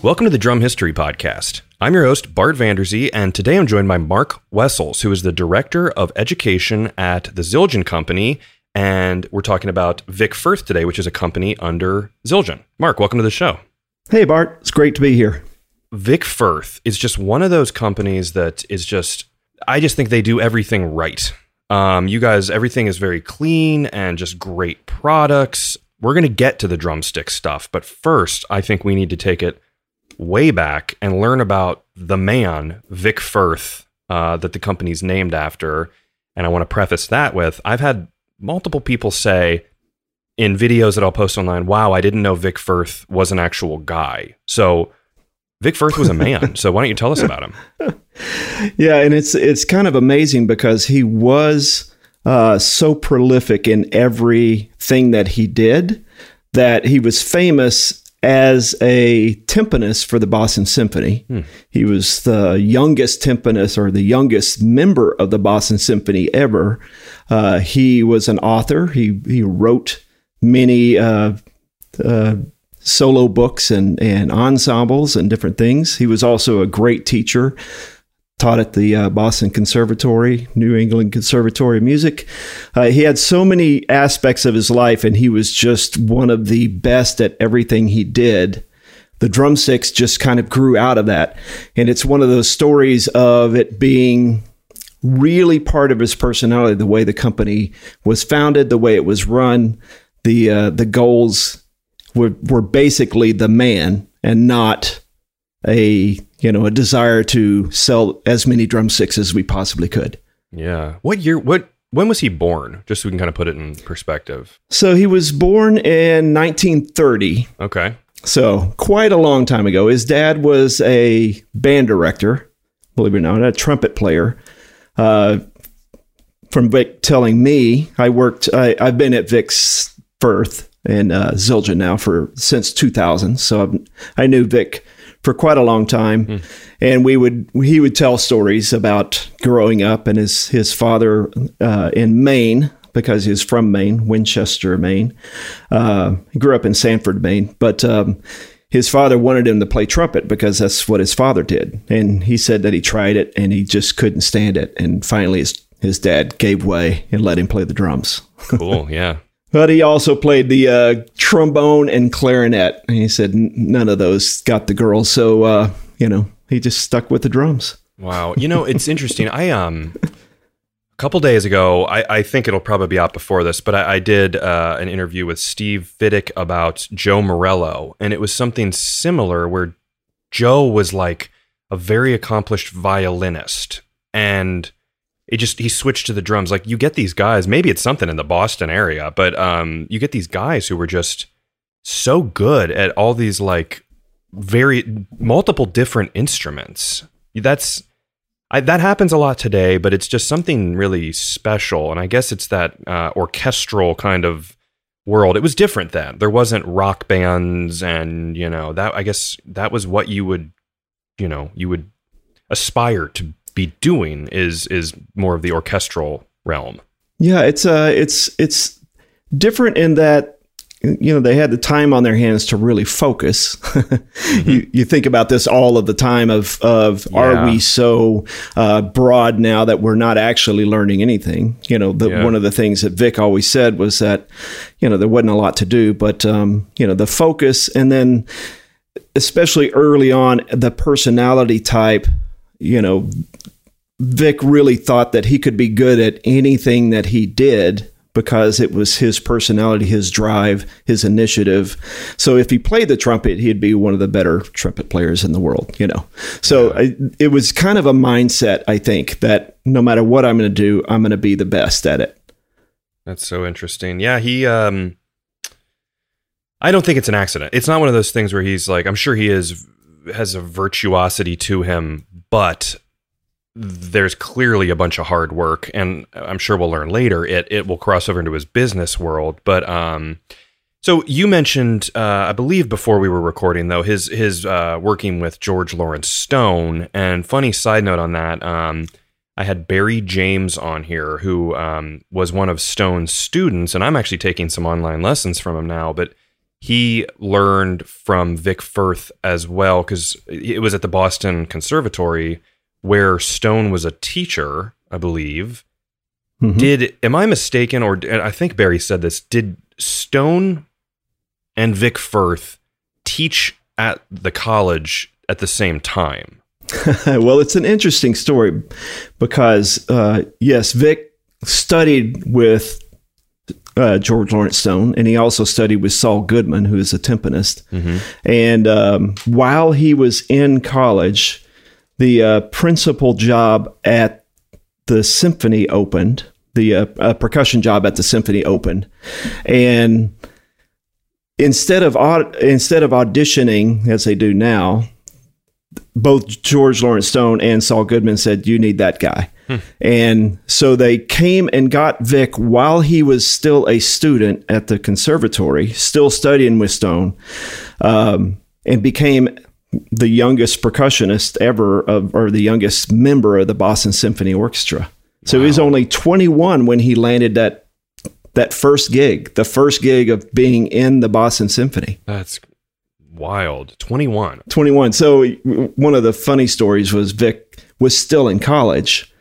Welcome to the Drum History Podcast. I'm your host, Bart Vanderzee, and today I'm joined by Mark Wessels, who is the Director of Education at the Zildjian Company. And we're talking about Vic Firth today, which is a company under Zildjian. Mark, welcome to the show. Hey, Bart. It's great to be here. Vic Firth is just one of those companies that is just, I just think they do everything right. Um, you guys, everything is very clean and just great products. We're going to get to the drumstick stuff, but first, I think we need to take it way back and learn about the man, Vic Firth, uh, that the company's named after. And I want to preface that with I've had multiple people say in videos that I'll post online, wow, I didn't know Vic Firth was an actual guy. So Vic Firth was a man. so why don't you tell us about him? yeah, and it's it's kind of amazing because he was uh, so prolific in everything that he did that he was famous as a timpanist for the Boston Symphony. Hmm. He was the youngest timpanist or the youngest member of the Boston Symphony ever. Uh, he was an author. He he wrote many uh, uh, solo books and and ensembles and different things. He was also a great teacher taught at the uh, Boston Conservatory, New England Conservatory of Music. Uh, he had so many aspects of his life, and he was just one of the best at everything he did. The drumsticks just kind of grew out of that. And it's one of those stories of it being really part of his personality, the way the company was founded, the way it was run, the, uh, the goals were, were basically the man and not a you know a desire to sell as many drumsticks as we possibly could. Yeah. What year? What? When was he born? Just so we can kind of put it in perspective. So he was born in 1930. Okay. So quite a long time ago. His dad was a band director, believe it or not, a trumpet player. Uh, from Vic telling me, I worked. I, have been at Vic's Firth and uh, Zildjian now for since 2000. So I've, I knew Vic for quite a long time. Mm. And we would he would tell stories about growing up and his his father uh, in Maine because he's from Maine, Winchester, Maine. Uh, he grew up in Sanford, Maine, but. Um, his father wanted him to play trumpet because that's what his father did. And he said that he tried it and he just couldn't stand it. And finally, his, his dad gave way and let him play the drums. Cool. Yeah. But he also played the uh, trombone and clarinet. And he said none of those got the girls. So, uh, you know, he just stuck with the drums. Wow. You know, it's interesting. I, um, a couple days ago, I, I think it'll probably be out before this, but I, I did uh, an interview with Steve Fidyk about Joe Morello. And it was something similar where Joe was like a very accomplished violinist. And it just he switched to the drums. Like you get these guys, maybe it's something in the Boston area, but um, you get these guys who were just so good at all these like very multiple different instruments. That's I, that happens a lot today, but it's just something really special. And I guess it's that uh, orchestral kind of world. It was different then. There wasn't rock bands, and you know that. I guess that was what you would, you know, you would aspire to be doing is is more of the orchestral realm. Yeah, it's uh it's it's different in that you know they had the time on their hands to really focus. mm-hmm. you you think about this all of the time of of yeah. are we so uh, broad now that we're not actually learning anything? You know, the, yeah. one of the things that Vic always said was that you know there wasn't a lot to do, but um, you know the focus and then especially early on the personality type you know, Vic really thought that he could be good at anything that he did because it was his personality, his drive, his initiative. So if he played the trumpet, he'd be one of the better trumpet players in the world, you know. So yeah. I, it was kind of a mindset, I think, that no matter what I'm going to do, I'm going to be the best at it. That's so interesting. Yeah, he um I don't think it's an accident. It's not one of those things where he's like I'm sure he is has a virtuosity to him, but there's clearly a bunch of hard work, and I'm sure we'll learn later. It it will cross over into his business world, but um. So you mentioned, uh, I believe before we were recording though, his his uh, working with George Lawrence Stone. And funny side note on that, um, I had Barry James on here, who um, was one of Stone's students, and I'm actually taking some online lessons from him now. But he learned from Vic Firth as well because it was at the Boston Conservatory where Stone was a teacher, I believe. Mhm. Did am I mistaken, or I think Barry said this? Did Stone and Vic Firth teach at the college at the same time? well, it's an interesting story because, uh, yes, Vic studied with uh, George Lawrence Stone, and he also studied with Saul Goodman, who is a timpanist. And um, while he was in college, the uh, principal job at the symphony opened. The uh, uh, percussion job at the symphony opened, and instead of aud- instead of auditioning as they do now, both George Lawrence Stone and Saul Goodman said, "You need that guy." And so they came and got Vic while he was still a student at the conservatory, still studying with Stone, um, and became the youngest percussionist ever, of, or the youngest member of the Boston Symphony Orchestra. So he was only 21 when he landed that that first gig, the first gig of being in the Boston Symphony. That's wild. Twenty one. 21. So one of the funny stories was Vic was still in college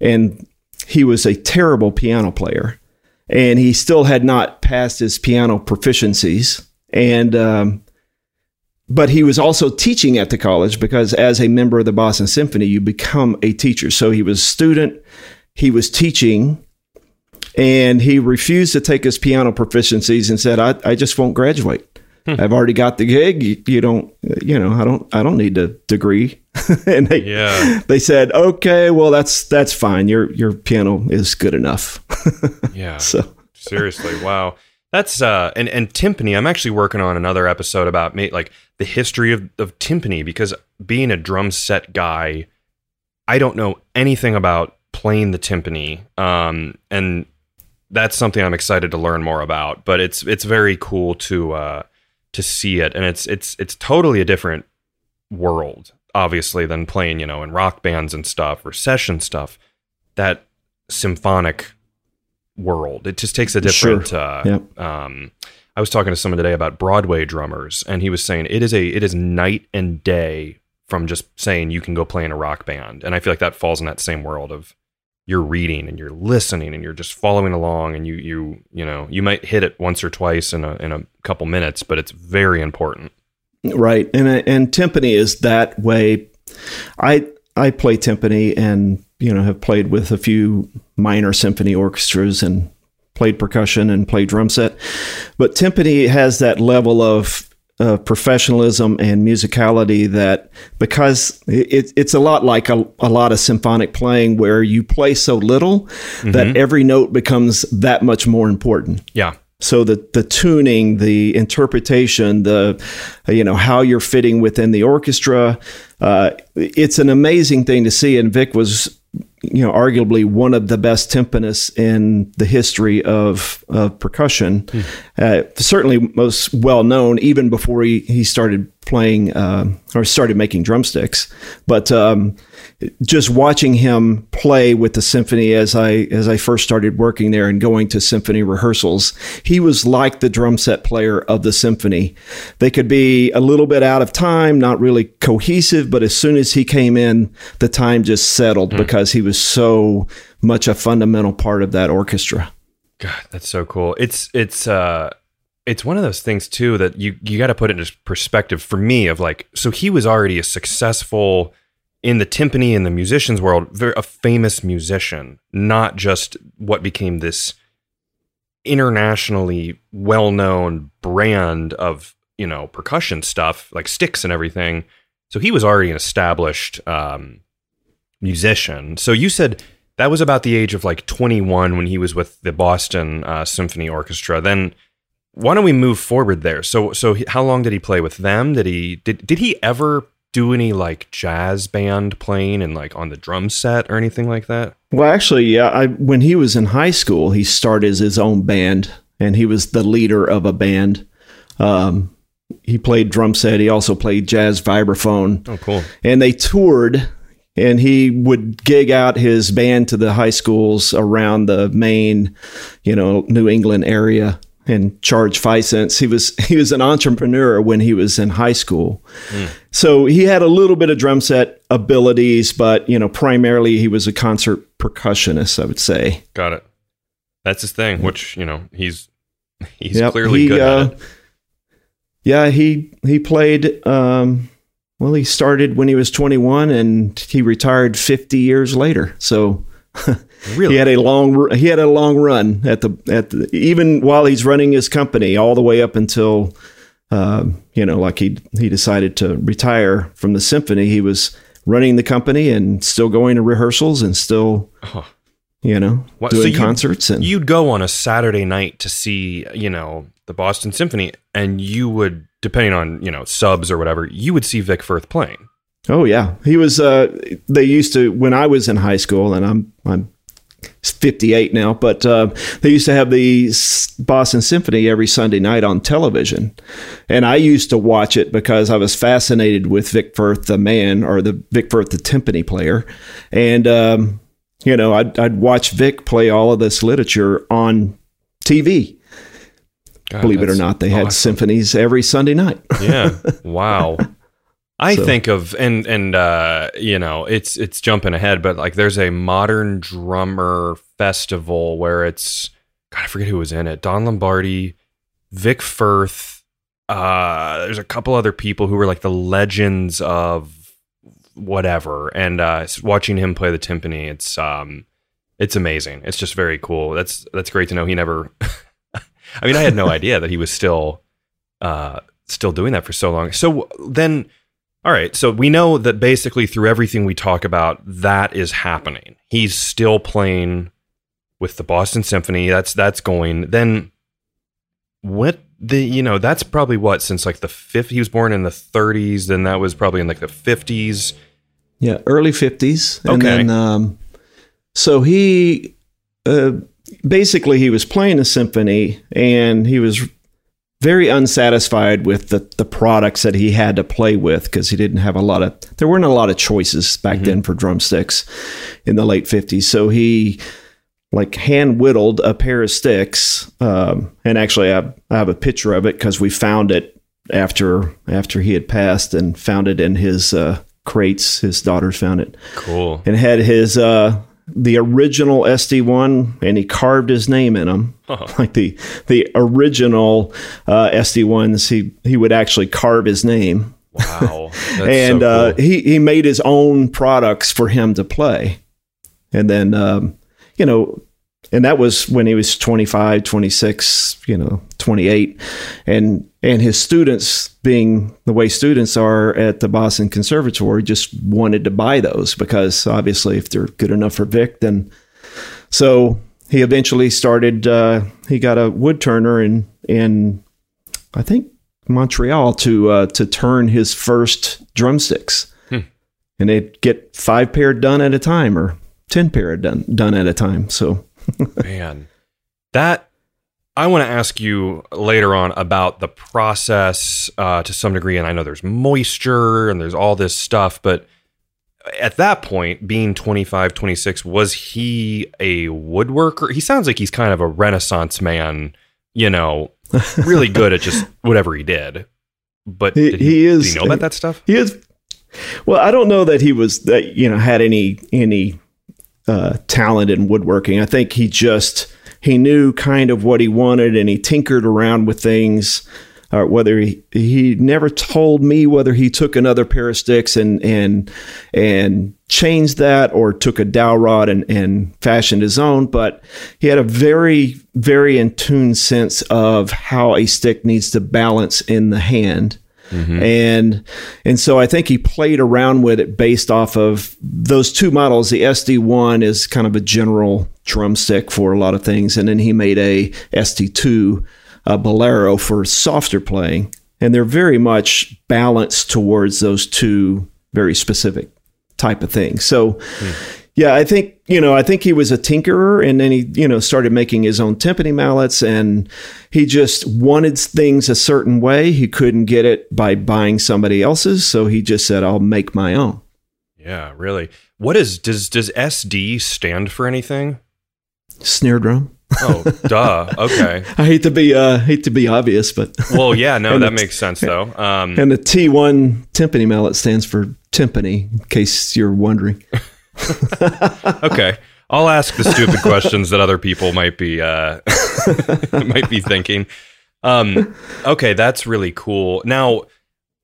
and he was a terrible piano player. And he still had not passed his piano proficiencies. And um, but he was also teaching at the college because as a member of the Boston Symphony you become a teacher. So he was a student. He was teaching. And he refused to take his piano proficiencies and said I, I just won't graduate I've already got the gig. You, don't, you know, I don't, I don't need a degree. and they, Yeah. they said, okay, well, that's that's fine. Your your piano is good enough. Yeah. so Seriously, wow. That's uh and and timpani. I'm actually working on another episode about like the history of of timpani because being a drum set guy, I don't know anything about playing the timpani. Um and that's something I'm excited to learn more about, but it's it's very cool to uh to see it and it's it's it's totally a different world obviously than playing, you know, in rock bands and stuff or session stuff. That symphonic world. It just takes a different. Uh, Yep. um, I was talking to someone today about Broadway drummers, and he was saying it is a it is night and day from just saying you can go play in a rock band, and I feel like that falls in that same world of you're reading and you're listening and you're just following along, and you you you know you might hit it once or twice in a in a couple minutes, but it's very important. right, and uh, and timpani is that way. I I play timpani and you know have played with a few minor symphony orchestras and played percussion and played drum set, but timpani has that level of uh, professionalism and musicality that because it, it's a lot like a, a lot of symphonic playing where you play so little that every note becomes that much more important. Yeah, so the the tuning the interpretation the you know how you're fitting within the orchestra uh, it's an amazing thing to see. And vic was you know arguably one of the best timpanists in the history of, of percussion. Uh, certainly most well known even before he, he started playing uh, or started making drumsticks. But um, just watching him play with the symphony as I as I first started working there and going to symphony rehearsals, he was like the drum set player of the symphony. They could be a little bit out of time, not really cohesive, but as soon as he came in, the time just settled because he was so much a fundamental part of that orchestra. God, that's so cool. It's it's uh it's one of those things too that you you got to put into perspective for me of like so he was already a successful in the timpani and the musicians world, very, a famous musician, not just what became this internationally well-known brand of, you know, percussion stuff like sticks and everything. So he was already an established um musician. So you said that was about the age of like 21 when he was with the Boston uh, Symphony Orchestra. Then why don't we move forward there? So so he, how long did he play with them? Did he did did he ever do any like jazz band playing and like on the drum set or anything like that? Well, actually, yeah. I, when he was in high school, he started his own band, and he was the leader of a band. Um, he played drum set. He also played jazz vibraphone, Oh, cool. and they toured. And he would gig out his band to the high schools around the main, you know, New England area. and charge five cents. He was he was an entrepreneur when he was in high school, mm. so he had a little bit of drum set abilities, but you know, primarily he was a concert percussionist. I would say. Got it. That's his thing, which you know he's he's yep, clearly he, good uh, at it. Yeah, he he played. Um, well, he started when he was 21, and he retired 50 years later. So really? he had a long he had a long run at the at the, even while he's running his company all the way up until uh, you know like he he decided to retire from the symphony. He was running the company and still going to rehearsals and still. Oh. You know, what, doing so concerts, and you'd go on a Saturday night to see, you know, the Boston Symphony, and you would, depending on you know subs or whatever, you would see Vic Firth playing. Oh yeah, he was. Uh, they used to when I was in high school, and I'm I'm 58 now, but uh, they used to have the Boston Symphony every Sunday night on television, and I used to watch it because I was fascinated with Vic Firth, the man, or the Vic Firth, the timpani player, and um, you know I'd, I'd watch Vic play all of this literature on TV. God, Believe it or not, they awesome. had symphonies every Sunday night. yeah. Wow. I so. think of and and uh, you know it's it's jumping ahead, but like there's a modern drummer festival where it's God I forget who was in it. Don Lombardi, Vic Firth. Uh, there's a couple other people who were like the legends of whatever, and uh, watching him play the timpani, it's um, it's amazing. It's just very cool. That's that's great to know. He never. I mean, I had no idea that he was still uh, still doing that for so long. So then all right. So we know that basically through everything we talk about, that is happening. He's still playing with the Boston Symphony. That's that's going. Then what the you know that's probably what since like the fifth. He was born in the 30s. Then that was probably in like the 50s. Yeah, early 50s. And okay. Then, um, so he uh, basically he was playing a symphony and he was very unsatisfied with the, the products that he had to play with because he didn't have a lot of there weren't a lot of choices back mm-hmm. then for drumsticks in the late 50s so he like hand whittled a pair of sticks um, and actually I have, I have, a picture of it because we found it after after he had passed and found it in his uh, crates his daughters found it cool and had his uh, the original SD1 and he carved his name in them. Uh-huh. Like the the original uh, SD1s, he he would actually carve his name. Wow. and so uh, cool. uh, he he made his own products for him to play. And then um, you know, and that was when he was 25 26 you know 28 and and his students being the way students are at the boston conservatory just wanted to buy those because obviously if they're good enough for vic then so he eventually started uh, he got a wood turner in in i think montreal to uh, to turn his first drumsticks hmm. and they'd get five pair done at a time or 10 pair done done at a time so Man, that I want to ask you later on about the process uh, to some degree. And I know there's moisture and there's all this stuff, but at that point, being 25, 26, was he a woodworker? He sounds like he's kind of a renaissance man, you know, really good at just whatever he did. But he, he, he is. Did he know about that stuff? He is. Well, I don't know that he was that you know had any any uh, talent in woodworking. I think he just he knew kind of what he wanted, and he tinkered around with things. Uh, whether he, he never told me whether he took another pair of sticks and and and changed that or took a dowel rod and, and fashioned his own, but he had a very very in tune sense of how a stick needs to balance in the hand Mm-hmm. And and so I think he played around with it based off of those two models. The SD1 is kind of a general drumstick for a lot of things, and then he made a SD2 a Bolero for softer playing, and they're very much balanced towards those two very specific type of things. So. Mm yeah, I think you know, I think he was a tinkerer, and then he you know started making his own timpani mallets, and he just wanted things a certain way. He couldn't get it by buying somebody else's, so he just said, "I'll make my own." Yeah, really. What is does does SD stand for anything? Snare drum. Oh, duh. Okay. I hate to be uh, hate to be obvious, but Well, yeah, no, that it's- makes sense though. Um, and the T1 timpani mallet stands for timpani, in case you're wondering. okay. I'll ask the stupid questions that other people might be uh, might be thinking. Um, okay, that's really cool. Now,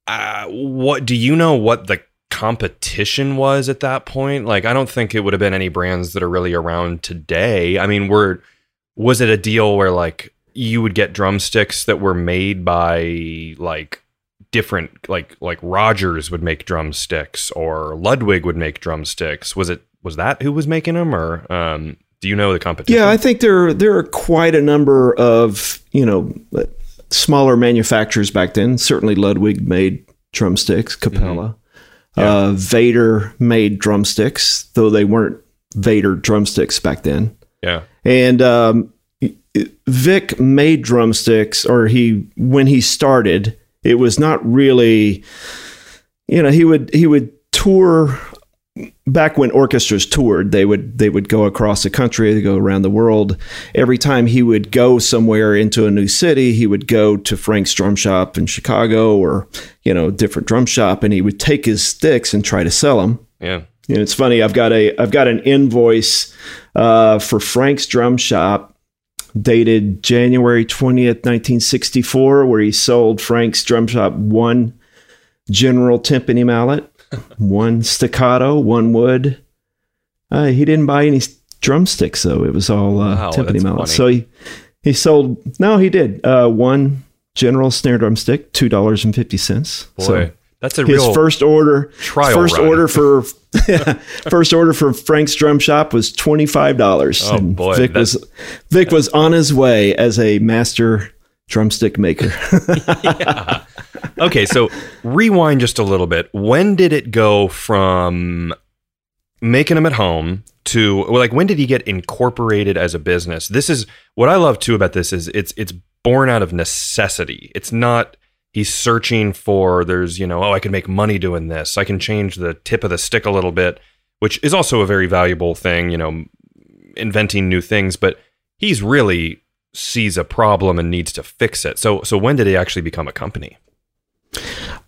uh, what do you know? What the competition was at that point? Like, I don't think it would have been any brands that are really around today. I mean, were was it a deal where like you would get drumsticks that were made by like different like like Rogers would make drumsticks or Ludwig would make drumsticks? Was it was that who was making them or um, do you know the competition? Yeah, I think there there are quite a number of you know smaller manufacturers back then. Certainly, Ludwig made drumsticks. Capella, uh, Vater made drumsticks, though they weren't Vater drumsticks back then. yeah. And um, Vic made drumsticks, or he when he started, it was not really, you know, he would he would tour back when orchestras toured they would they would go across the country they go around the world every time he would go somewhere into a new city he would go to frank's drum shop in chicago or you know different drum shop and he would take his sticks and try to sell them Yeah. and it's funny i've got a i've got an invoice uh, for frank's drum shop dated january 20th 1964 where he sold frank's drum shop one general timpani mallet one staccato one wood. Uh, he didn't buy any drumsticks though. It was all uh, Wow, timpani mallets funny. so he he sold no he did uh, one general snare drum stick two dollars and fifty cents. Boy, so that's a his real first order trial first run. order for first order for Frank's drum shop was twenty five dollars. Oh, boy, Vic was Vic was on his way as a master drumstick maker. okay, so rewind just a little bit. When did it go from making them at home to like when did he get incorporated as a business? This is what I love too about this is it's it's born out of necessity. It's not he's searching for there's, you know, oh, I can make money doing this. I can change the tip of the stick a little bit, which is also a very valuable thing, you know, inventing new things, but he's really sees a problem and needs to fix it. So so when did he actually become a company?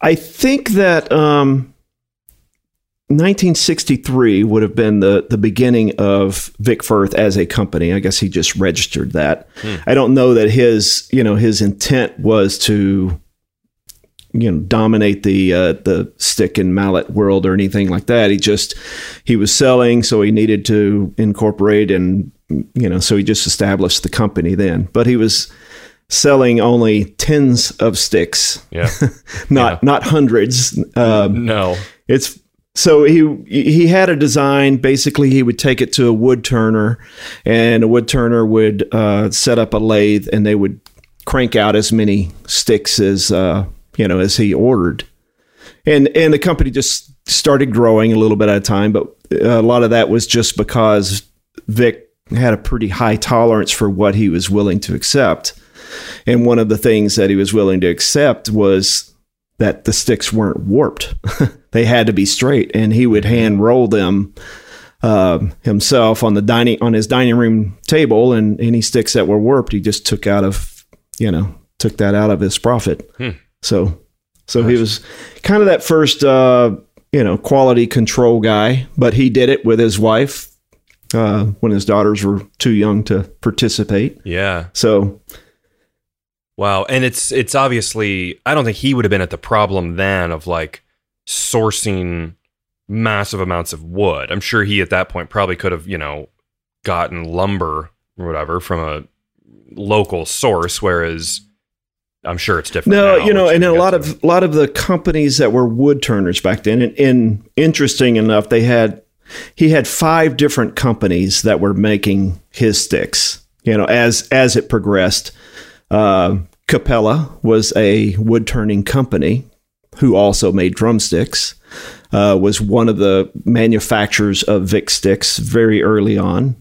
I think that um, 1963 would have been the the beginning of Vic Firth as a company. I guess he just registered that. I don't know that his you know his intent was to you know dominate the uh, the stick and mallet world or anything like that. He just he was selling, so he needed to incorporate and you know so he just established the company then. But he was selling only tens of sticks Yeah. not not hundreds. Um, no. it's so he he had a design. Basically, he would take it to a wood turner, and a wood turner would uh, set up a lathe, and they would crank out as many sticks as uh, you know as he ordered. And and the company just started growing a little bit at a time, but uh, a lot of that was just because Vic had a pretty high tolerance for what he was willing to accept. And one of the things that he was willing to accept was that the sticks weren't warped. they had to be straight, and he would mm-hmm. hand roll them um himself on the dining on his dining room table. And any sticks that were warped, he just took out of you know took that out of his profit. Hmm. So so he was kind of that first uh, you know quality control guy, but he did it with his wife uh, when his daughters were too young to participate. Yeah. So Wow. And it's it's obviously I don't think he would have been at the problem then of like sourcing massive amounts of wood. I'm sure he at that point probably could have, you know, gotten lumber or whatever from a local source, whereas I'm sure it's different. No, now, you know, and a lot of a lot of the companies that were wood turners back then, and, and interesting enough, they had he had five different companies that were making his sticks. You know, as as it progressed, uh, Capella was a wood turning company who also made drumsticks. Uh, was one of the manufacturers of Vic sticks very early on.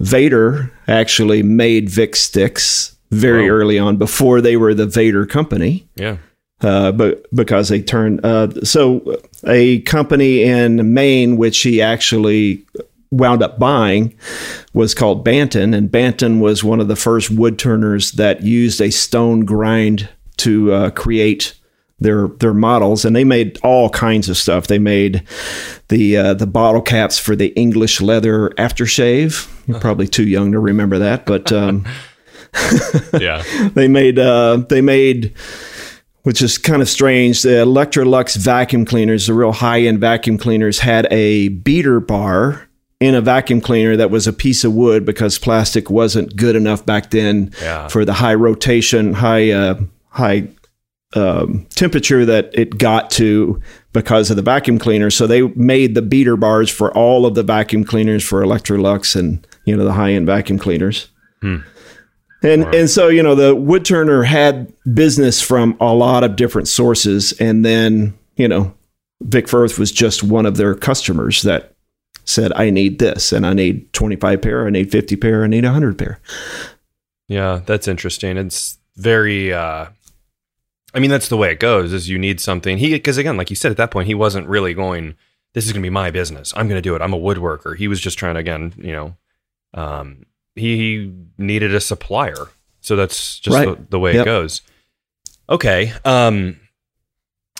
Vater actually made Vic sticks very Wow. early on before they were the Vater company. Yeah. Uh, but because they turned uh, so a company in Maine, which he actually wound up buying was called Banton, and Banton was one of the first wood turners that used a stone grind to uh, create their their models, and they made all kinds of stuff. They made the uh, the bottle caps for the English leather aftershave. You're probably too young to remember that, but um, yeah, they made uh, they made which is kind of strange. The Electrolux vacuum cleaners, the real high end vacuum cleaners, had a beater bar in a vacuum cleaner that was a piece of wood because plastic wasn't good enough back then Yeah. for the high rotation, high uh, high um, temperature that it got to because of the vacuum cleaner. So they made the beater bars for all of the vacuum cleaners for Electrolux and you know the high end vacuum cleaners. And and so you know the wood turner had business from a lot of different sources, and then you know Vic Firth was just one of their customers that said, "I need this, and I need twenty five pair, I need fifty pair, I need hundred pair." Yeah, that's interesting. It's very uh I mean that's the way it goes is you need something. He cuz again like you said at that point he wasn't really going this is going to be my business. I'm going to do it. I'm a woodworker. He was just trying to again, you know, um he needed a supplier. So that's just Right. the, the way Yep. it goes. Okay. Um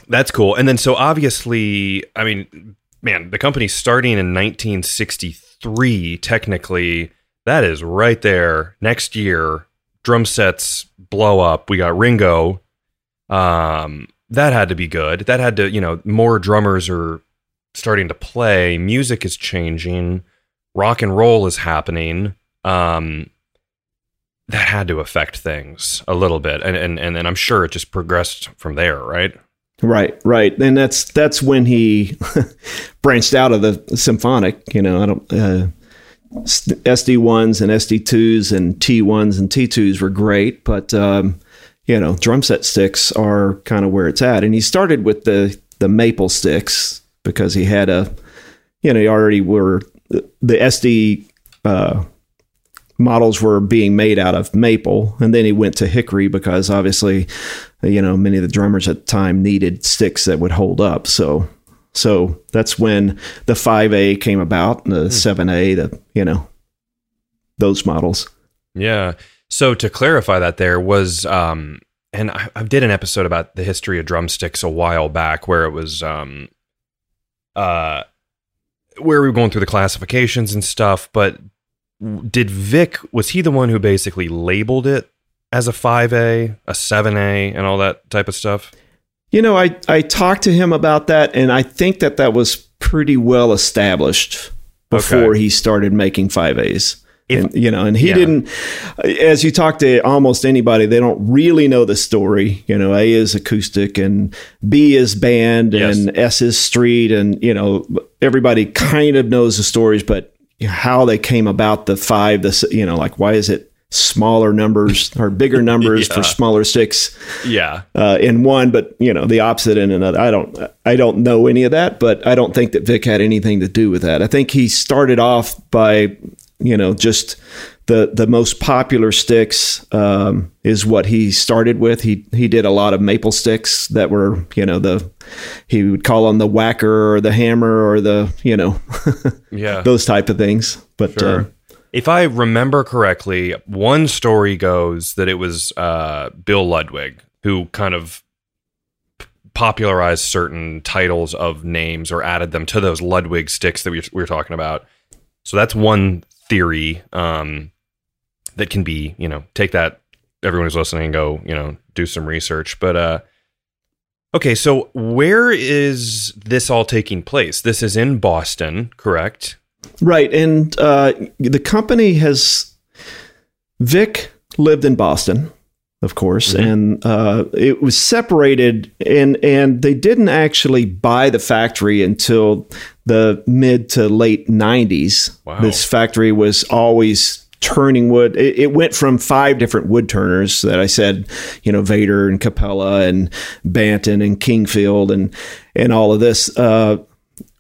that's cool. And then so obviously, I mean, man, the company's starting in 1963 technically that is right there. Next year, drum sets blow up. We got Ringo. Um, that had to be good. That had to, you know, more drummers are starting to play. Music is changing. Rock and roll is happening. Um, that had to affect things a little bit, and and and then I'm sure it just progressed from there, right? Right, right, and that's that's when he branched out of the symphonic. You know, I don't. Uh, SD ones and SD twos and T ones and T twos were great, but um, you know, drum set sticks are kind of where it's at. And he started with the the maple sticks because he had a, you know, he already were the SD uh, models were being made out of maple, and then he went to hickory because obviously, you know, many of the drummers at the time needed sticks that would hold up. So, so that's when the five A came about, and the seven A, the you know, those models. Yeah. So to clarify that, there was, um, and I, I did an episode about the history of drumsticks a while back, where it was, um, uh, where we were going through the classifications and stuff. But did Vic was he the one who basically labeled it as a five A, a seven A, and all that type of stuff? You know, I I talked to him about that, and I think that that was pretty well established before Okay. he started making five A's. If- and, you know, and he yeah. didn't. As you talk to almost anybody, they don't really know the story. You know, A is acoustic, and B is band, Yes. and S is street, and you know, everybody kind of knows the stories, but how they came about the five, the you know, like why is it smaller numbers or bigger numbers Yeah. for smaller sticks? Yeah. uh, in one, but you know the opposite in another. I don't I don't know any of that, but I don't think that Vic had anything to do with that. I think he started off by you know just the the most popular sticks um, is what he started with. He he did a lot of maple sticks that were you know the he would call them the whacker or the hammer or the you know Yeah. those type of things. But uh, If I remember correctly, one story goes that it was uh, Bill Ludwig who kind of popularized certain titles of names or added them to those Ludwig sticks that we, we were talking about. So that's one theory um, that can be, you know, take that everyone who's listening and go, you know, do some research. But uh, okay, so where is this all taking place? This is in Boston, correct? Right, and uh, the company has Vic lived in Boston, of course, Mhm. and uh, it was separated, and and they didn't actually buy the factory until the mid to late '90s. Wow. This factory was always turning wood. It, it went from five different wood turners that I said, you know, Vater and Capella and Banton and Kingfield and and all of this. Uh,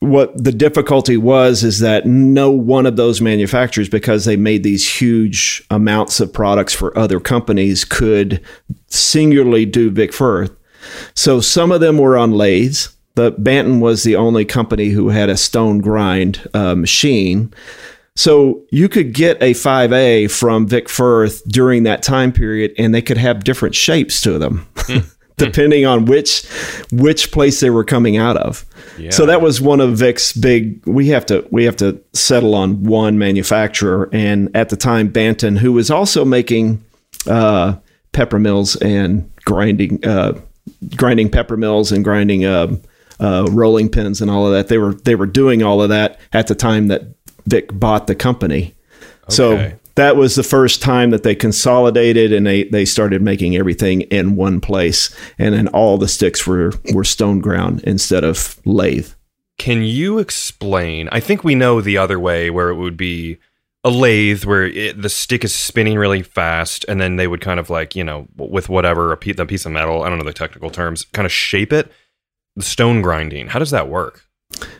what the difficulty was is that no one of those manufacturers, because they made these huge amounts of products for other companies, could singularly do Vic Firth. So some of them were on lathes. the Banton was the only company who had a stone grind uh, machine. So you could get a 5A from Vic Firth during that time period, and they could have different shapes to them. depending on which which place they were coming out of. Yeah. So that was one of Vic's big. We have to we have to settle on one manufacturer, and at the time, Banton, who was also making uh, pepper mills and grinding uh, grinding pepper mills and grinding uh, uh, rolling pins and all of that. They were they were doing all of that at the time that Vic bought the company. Okay. So that was the first time that they consolidated and they, they started making everything in one place. And then all the sticks were, were stone ground instead of lathe. Can you explain? I think we know the other way where it would be a lathe where it, the stick is spinning really fast and then they would kind of like, you know, with whatever, a piece, a piece of metal, I don't know the technical terms, kind of shape it. The stone grinding, how does that work?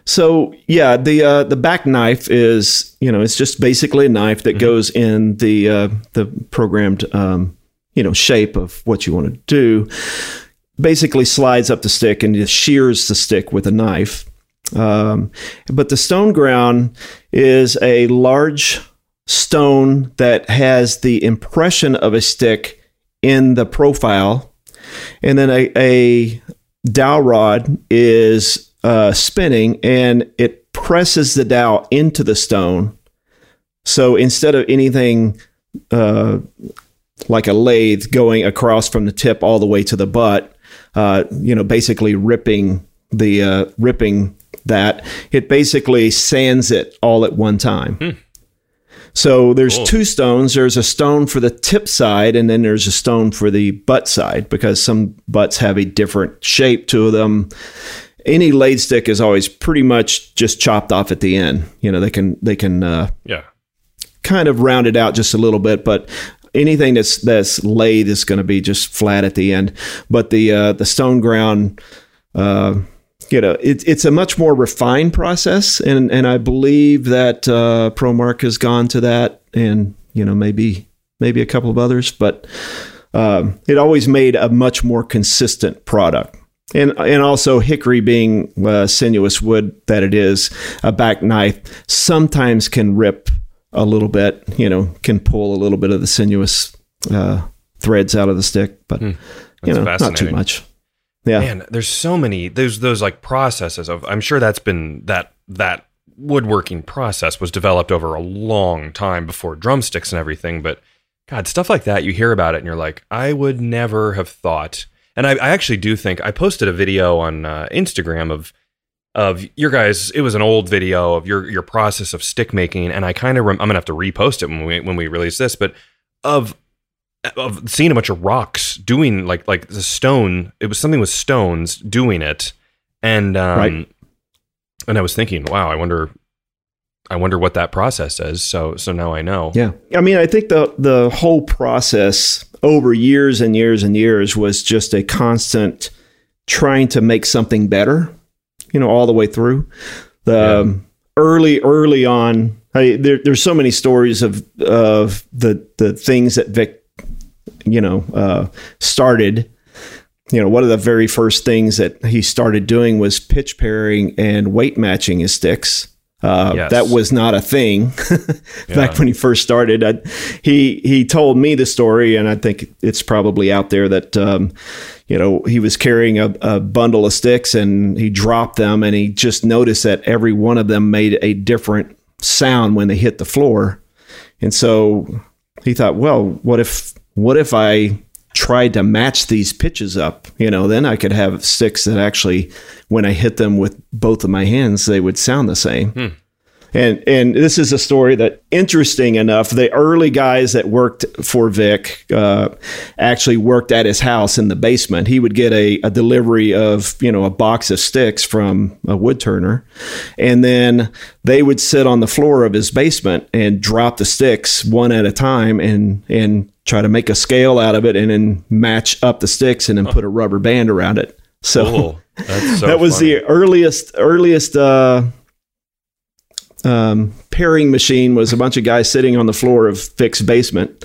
So yeah, the uh, the back knife is you know it's just basically a knife that mm-hmm. goes in the uh, the programmed um, you know shape of what you want to do. Basically, slides up the stick and just shears the stick with a knife. Um, but the stone ground is a large stone that has the impression of a stick in the profile, and then a, a dowel rod is uh, spinning and it presses the dowel into the stone. So instead of anything uh, like a lathe going across from the tip all the way to the butt, uh, you know, basically ripping the uh, ripping that, it basically sands it all at one time. Hmm. So there's cool. two stones. There's a stone for the tip side, and then there's a stone for the butt side because some butts have a different shape to them any lathe stick is always pretty much just chopped off at the end. You know, they can they can uh, yeah kind of round it out just a little bit, but anything that's that's lathe is going to be just flat at the end. But the uh, the stone ground. Uh, you know, it, it's a much more refined process, and and I believe that uh, ProMark has gone to that, and you know maybe maybe a couple of others, but um, it always made a much more consistent product and and also hickory being uh, sinuous wood that it is, a back knife sometimes can rip a little bit. You know, can pull a little bit of the sinuous uh, threads out of the stick, but hmm. you know, not too much. Yeah, man, there's so many. There's those like processes of. I'm sure that's been that that woodworking process was developed over a long time before drumsticks and everything, but. God, stuff like that, you hear about it and you're like, I would never have thought and I, I actually do think I posted a video on uh, Instagram of of your guys. It was an old video of your your process of stick making, and I kind of rem- I'm gonna have to repost it when we when we release this, but of of seeing a bunch of rocks doing like like the stone. It was something with stones doing it, and um, right. and I was thinking, wow, I wonder I wonder what that process is. So so now I know. Yeah. I mean, I think the the whole process over years and years and years was just a constant trying to make something better, you know, all the way through. The yeah. um, early early on, I, there, there's so many stories of of the the things that Vic, you know, uh, started you know, one of the very first things that he started doing was pitch pairing and weight matching his sticks. Uh, yes. That was not a thing back yeah. when he first started. I, he he told me the story, and I think it's probably out there that um, you know he was carrying a, a, bundle of sticks and he dropped them, and he just noticed that every one of them made a different sound when they hit the floor, and so he thought, well, what if what if I tried to match these pitches up, you know, then I could have sticks that actually, when I hit them with both of my hands, they would sound the same. Hmm. And and this is a story that interesting enough. The early guys that worked for Vic uh, actually worked at his house in the basement. He would get a, a delivery of you know a box of sticks from a wood turner, and then they would sit on the floor of his basement and drop the sticks one at a time and and try to make a scale out of it and then match up the sticks and then put a rubber band around it. So, so that was funny. the earliest earliest uh, um, pairing machine was a bunch of guys sitting on the floor of Vic's basement,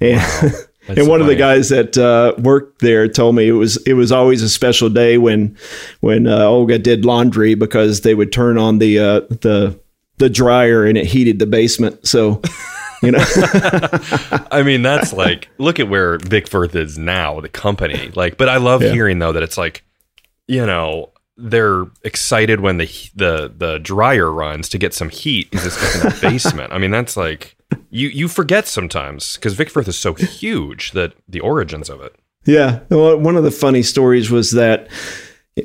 and wow. and one funny. of the guys that uh, worked there told me it was it was always a special day when when uh, Olga did laundry because they would turn on the uh, the the dryer and it heated the basement. So. You know, I mean, that's like look at where Vic Firth is now, the company. Like, but I love yeah. hearing though that it's like, you know, they're excited when the the the dryer runs to get some heat because it's in the basement. I mean, that's like you you forget sometimes because Vic Firth is so huge that the origins of it. Yeah, well, one of the funny stories was that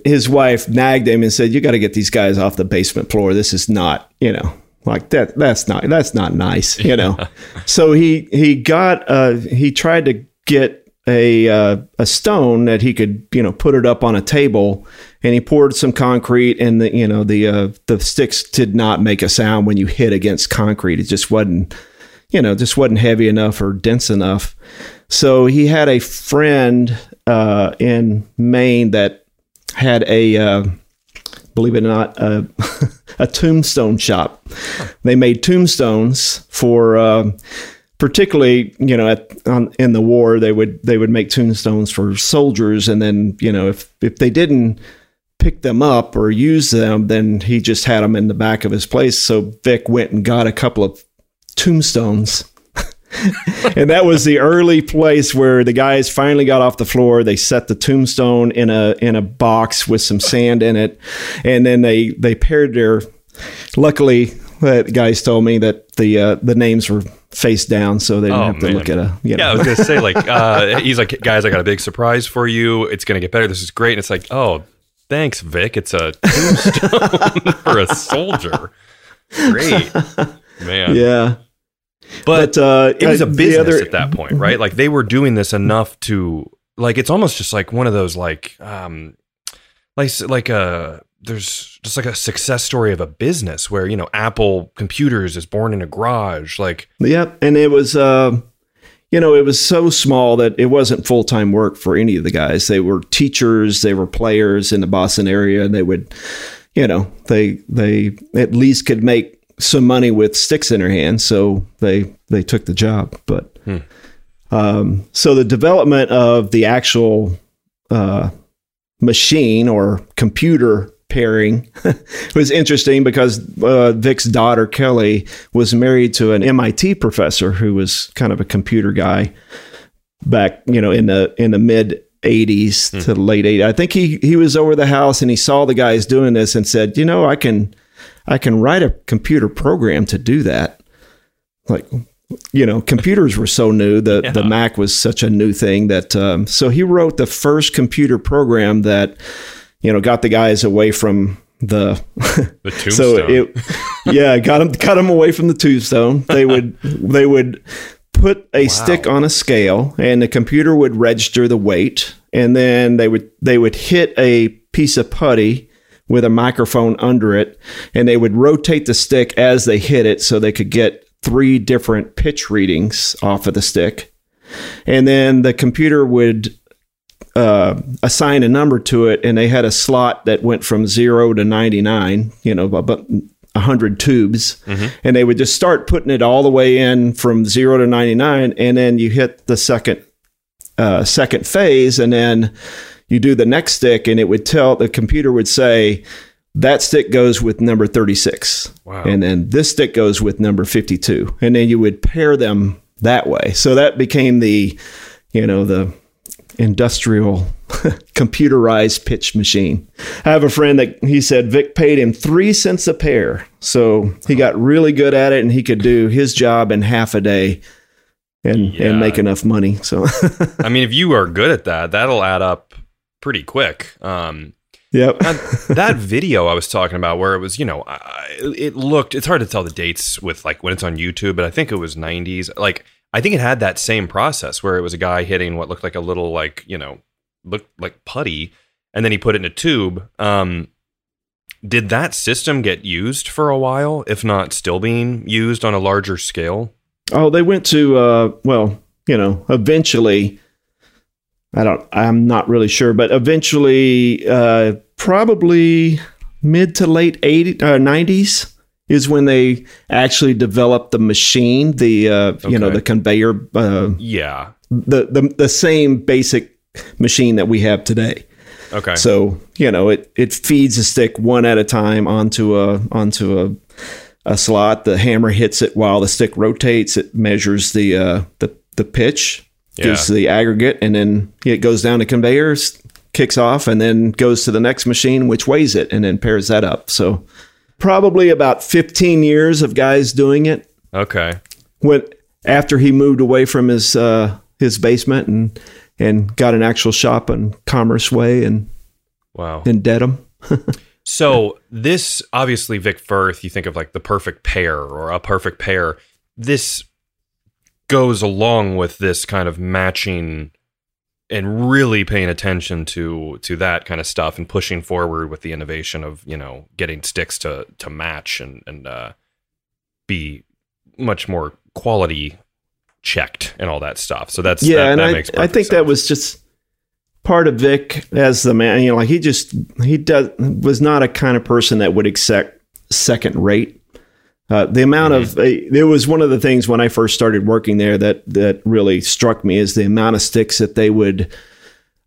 his wife nagged him and said, "You got to get these guys off the basement floor. This is not, you know." Like that, that's not that's not nice, you know. so he he got uh, he tried to get a uh, a stone that he could you know put it up on a table and he poured some concrete and the you know the uh, the sticks did not make a sound when you hit against concrete. It just wasn't you know just wasn't heavy enough or dense enough. So he had a friend uh, in Maine that had a uh, believe it or not a, tombstone shop they made tombstones for uh, particularly you know at, on, in the war they would they would make tombstones for soldiers and then you know if if they didn't pick them up or use them, then he just had them in the back of his place. So Vic went and got a couple of tombstones. and that was the early place where the guys finally got off the floor. They set the tombstone in a in a box with some sand in it, and then they they paired their. Luckily, the guys told me that the uh, the names were face down, so they didn't oh, have to man. look at a. You know. Yeah, I was gonna say like uh, he's like, guys, I got a big surprise for you. It's gonna get better. This is great. And it's like, oh, Thanks, Vic. It's a tombstone for a soldier. Great, man. Yeah. But, but uh, it was a business other, at that point, right? Like they were doing this enough to like it's almost just like one of those like um like like a there's just like a success story of a business where you know Apple Computers is born in a garage like Yep, and it was uh you know, it was so small that it wasn't full time work for any of the guys. They were teachers, they were players in the Boston area, and they would, you know, they they at least could make some money with sticks in her hand, so they they took the job. But hmm. um, so the development of the actual uh, machine or computer pairing was interesting because uh, Vic's daughter Kelly was married to an MIT professor who was kind of a computer guy back, you know, in the in the mid 80s hmm. to late 80s. I think he he was over the house and he saw the guys doing this and said, "You know, I can I can write a computer program to do that." Like you know, computers were so new. The yeah. the Mac was such a new thing that um, so he wrote the first computer program that you know, got the guys away from the, the tombstone. so it, yeah, got them, got them away from the tombstone. They would, they would put a wow. stick on a scale and the computer would register the weight. And then they would, they would hit a piece of putty with a microphone under it and they would rotate the stick as they hit it so they could get three different pitch readings off of the stick. And then the computer would uh, assign a number to it, and they had a slot that went from zero to 99, you know, about 100 tubes. Mm-hmm. And they would just start putting it all the way in from zero to 99. And then you hit the second, uh, second phase, and then you do the next stick, and it would tell the computer would say, that stick goes with number 36. Wow. And then this stick goes with number 52. And then you would pair them that way. So that became the, you know, the industrial computerized pitch machine. I have a friend that he said Vic paid him three cents a pair. So he got really good at it and he could do his job in half a day and, yeah. and make enough money. So, I mean, if you are good at that, that'll add up pretty quick. Um, Yep. that video I was talking about, where it was, you know, it looked, it's hard to tell the dates with like when it's on YouTube, but I think it was 90s. Like, I think it had that same process where it was a guy hitting what looked like a little like you know looked like putty, and then he put it in a tube. Um, did that system get used for a while, if not still being used on a larger scale? Oh, they went to uh, well, you know, eventually. I don't. I'm not really sure, but eventually, uh, probably mid to late 80s, uh, 90s is when they actually developed the machine, the uh, okay. you know the conveyor. Uh, yeah, the, the the same basic machine that we have today. Okay. So you know, it it feeds a stick one at a time onto a onto a a slot. The hammer hits it while the stick rotates. It measures the uh, the the pitch, Yeah. the aggregate, and then it goes down to conveyors, kicks off, and then goes to the next machine, which weighs it, and then pairs that up. So probably about 15 years of guys doing it. Okay. When after he moved away from his uh, his basement and and got an actual shop on Commerce Way and Wow. in Dedham. So this obviously Vic Firth, you think of like the perfect pair or a perfect pair. This goes along with this kind of matching and really paying attention to to that kind of stuff and pushing forward with the innovation of, you know, getting sticks to to match and and uh be much more quality checked and all that stuff. So that's yeah, that, and that I, I think that was just part of Vic as the man. You know, like he just he does was not a kind of person that would accept second rate. Uh, the amount of uh, there was one of the things when I first started working there that that really struck me is the amount of sticks that they would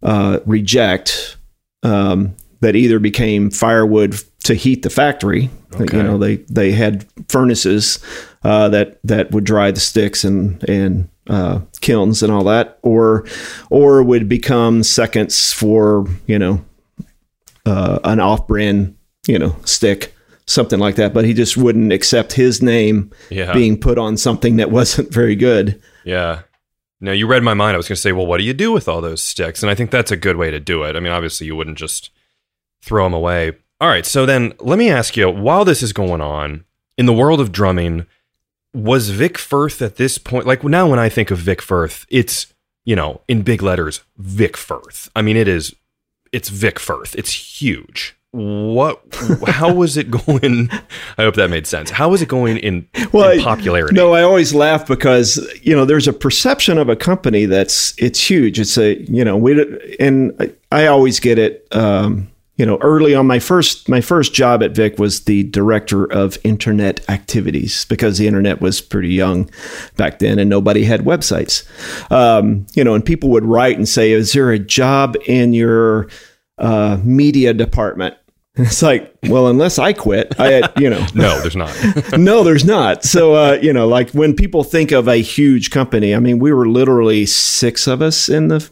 uh, reject um, that either became firewood to heat the factory. Okay. You know, they they had furnaces uh, that that would dry the sticks and and uh, kilns and all that, or or would become seconds for you know uh, an off-brand you know stick, something like that. But he just wouldn't accept his name yeah. being put on something that wasn't very good. Yeah. No, you read my mind. I was going to say, well, what do you do with all those sticks? And I think that's a good way to do it. I mean, obviously, you wouldn't just throw them away. All right. So then let me ask you while this is going on in the world of drumming, was Vic Firth at this point, like now when I think of Vic Firth, it's, you know, in big letters, Vic Firth. I mean, it is, it's Vic Firth. It's huge. What, how was it going? I hope that made sense. How was it going in, Well, in I- popularity? No, I always laugh because you know there's a perception of a company that's it's huge. It's a you know we and I, I always get it. Um, you know, early on my first my first job at Vic was the director of internet activities because the internet was pretty young back then and nobody had websites. Um, you know, and people would write and say, "Is there a job in your uh, media department?" And it's like, well, unless I quit, I you know, no, there's not. no, there's not. So, uh, you know, like when people think of a huge company, I mean, we were literally six of us in the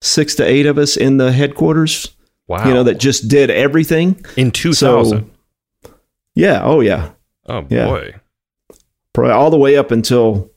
six to eight of us in the headquarters, Wow. you know, that just did everything. in 2000. Yeah. Oh, yeah. oh yeah. boy. Probably all the way up until,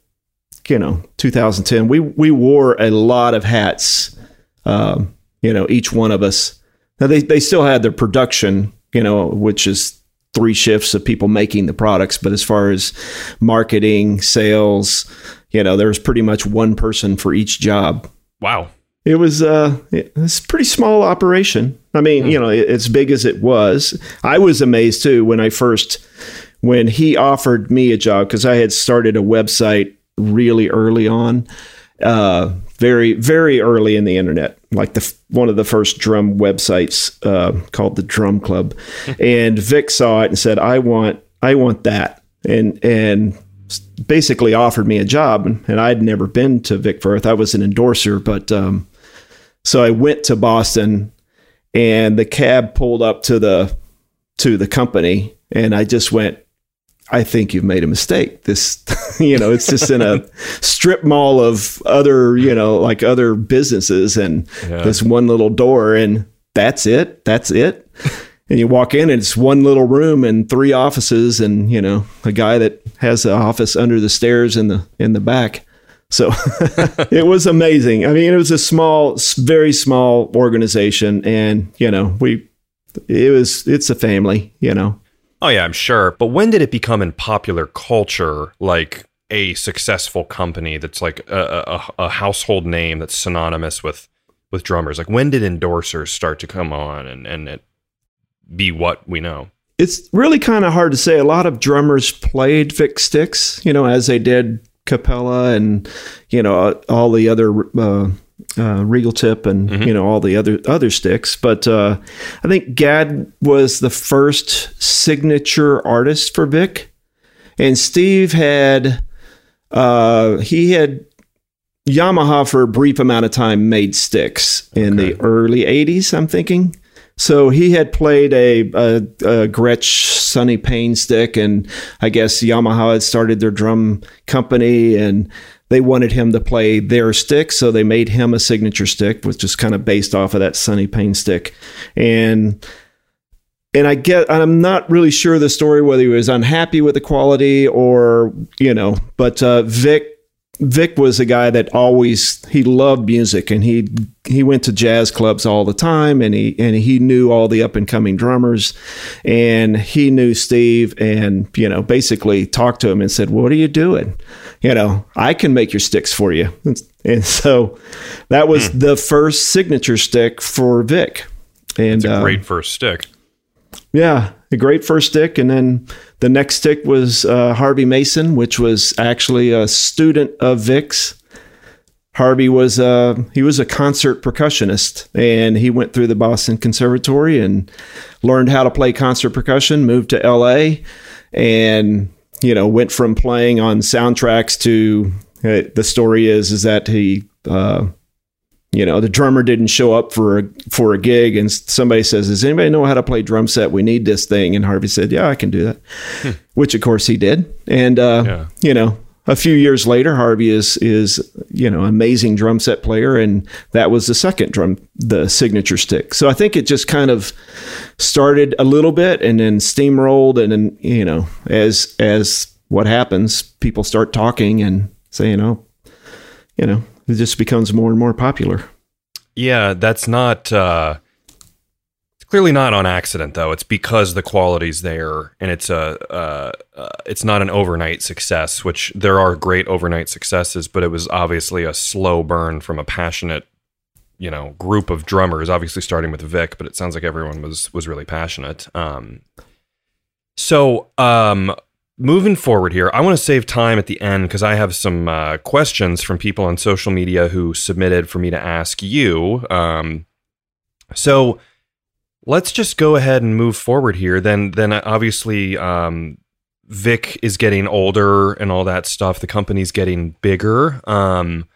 you know, 2010. We, we wore a lot of hats, um, you know, each one of us. Now, they, they still had their production, you know, which is three shifts of people making the products. But as far as marketing, sales, you know, there was pretty much one person for each job. Wow. It was uh, it's a pretty small operation. I mean, you know, as big as it was, I was amazed too when I first when he offered me a job because I had started a website really early on, uh, very very early in the internet, like the one of the first drum websites uh, called the Drum Club, and Vic saw it and said, "I want I want that," and and basically offered me a job and I'd never been to Vic Firth. I was an endorser, but um, so I went to Boston and the cab pulled up to the to the company and I just went I think you've made a mistake. This you know, it's just in a strip mall of other, you know, like other businesses and Yeah. this one little door and that's it. That's it. And you walk in and it's one little room and three offices and, you know, a guy that has an office under the stairs in the in the back. So it was amazing. I mean, it was a small, very small organization and, you know, we it was it's a family, you know. Oh yeah, I'm sure. But when did it become in popular culture like a successful company that's like a, a, a household name that's synonymous with with drummers? Like when did endorsers start to come on and and be what we know? it's really kind of hard to say. A lot of drummers played Vic sticks, you know, as they did Capella and you know all the other uh, uh, Regal Tip and you know all the other other sticks. But uh, I think Gadd was the first signature artist for Vic, and Steve had uh, he had Yamaha for a brief amount of time made sticks in Okay. the early 80s, I'm thinking. So he had played a, a, a Gretsch Sonny Payne stick, and I guess Yamaha had started their drum company, and they wanted him to play their stick, so they made him a signature stick, which is kind of based off of that Sonny Payne stick. And and I get I'm not really sure the story whether he was unhappy with the quality or you know, but uh, Vic Vic was a guy that always he loved music and he he went to jazz clubs all the time and he and he knew all the up and coming drummers. And he knew Steve and you know basically talked to him and said what are you doing? You know I can make your sticks for you. And, and so that was the first signature stick for Vic. And It's a uh, great first stick. yeah, a great first stick, and then the next stick was uh, Harvey Mason, which was actually a student of Vic's. Harvey was uh, he was a concert percussionist, and he went through the Boston Conservatory and learned how to play concert percussion. Moved to L.A. and you know went from playing on soundtracks to uh, the story is is that he uh, you know the drummer didn't show up for a for a gig and somebody says does anybody know how to play drum set? We need this thing. And harvey said yeah i can do that which of course he did. And uh, Yeah. you know a few years later harvey is is you know amazing drum set player and that was the second drum the signature stick. So i think it just kind of started a little bit and then steamrolled and then you know as as what happens people start talking and saying oh you know it just becomes more and more popular Yeah, that's not uh it's clearly not on accident though. It's because the quality's there and it's a uh, uh it's not an overnight success, which there are great overnight successes, but it was obviously a slow burn from a passionate you know group of drummers obviously starting with Vic but it sounds like everyone was was really passionate um so um moving forward here, I want to save time at the end because I have some uh, questions from people on social media who submitted for me to ask you. Um, so let's just go ahead and move forward here. Then, then obviously, um, Vic is getting older and all that stuff. The company's getting bigger. Um,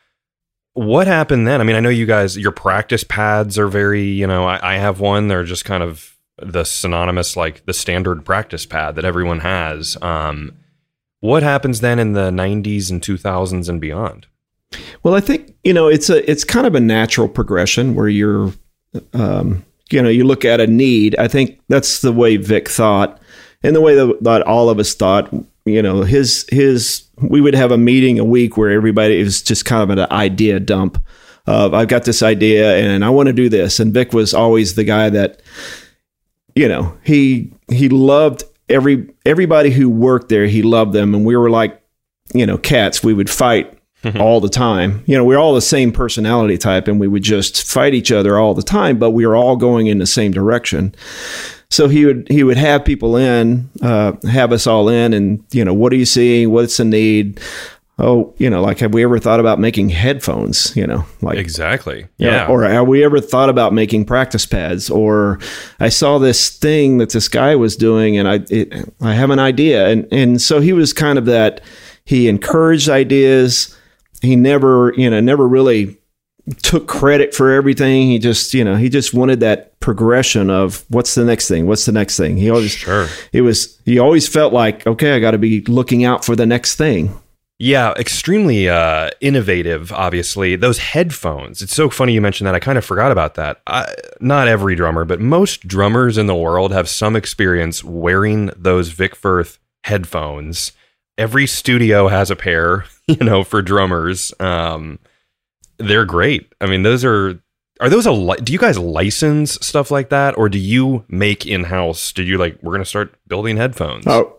what happened then? I mean, I know you guys, your practice pads are very, you know, I, I have one. They're just kind of the synonymous, like the standard practice pad that everyone has. Um, what happens then in the 90s and 2000s and beyond? Well, I think you know it's a it's kind of a natural progression where you're, um, you know, you look at a need. I think that's the way Vic thought, and the way that, that all of us thought. You know, his his we would have a meeting a week where everybody it was just kind of an idea dump of I've got this idea and I want to do this, and Vic was always the guy that, you know, he he loved every everybody who worked there. He loved them, and we were like, you know, cats. We would fight all the time. You know, we're all the same personality type and we would just fight each other all the time, but we were all going in the same direction. So he would he would have people in, uh, have us all in, and you know, what are you seeing? What's the need? Oh, you know, like have we ever thought about making headphones? You know, like Exactly. yeah. Yeah. Or have we ever thought about making practice pads? Or I saw this thing that this guy was doing, and I it, I have an idea, and and so he was kind of that. He encouraged ideas. He never, you know, never really took credit for everything. He just, you know, he just wanted that progression of what's the next thing, what's the next thing. He always, Sure. it was, he always felt like, okay, I got to be looking out for the next thing. Yeah, extremely uh, innovative. Obviously, those headphones. It's so funny you mentioned that. I kind of forgot about that. I, not every drummer, but most drummers in the world have some experience wearing those Vic Firth headphones. Every studio has a pair, you know, for drummers. Um, they're great. I mean, those are. Are those a? li- Do you guys license stuff like that, or do you make in house? Did you like? We're gonna start building headphones. Oh,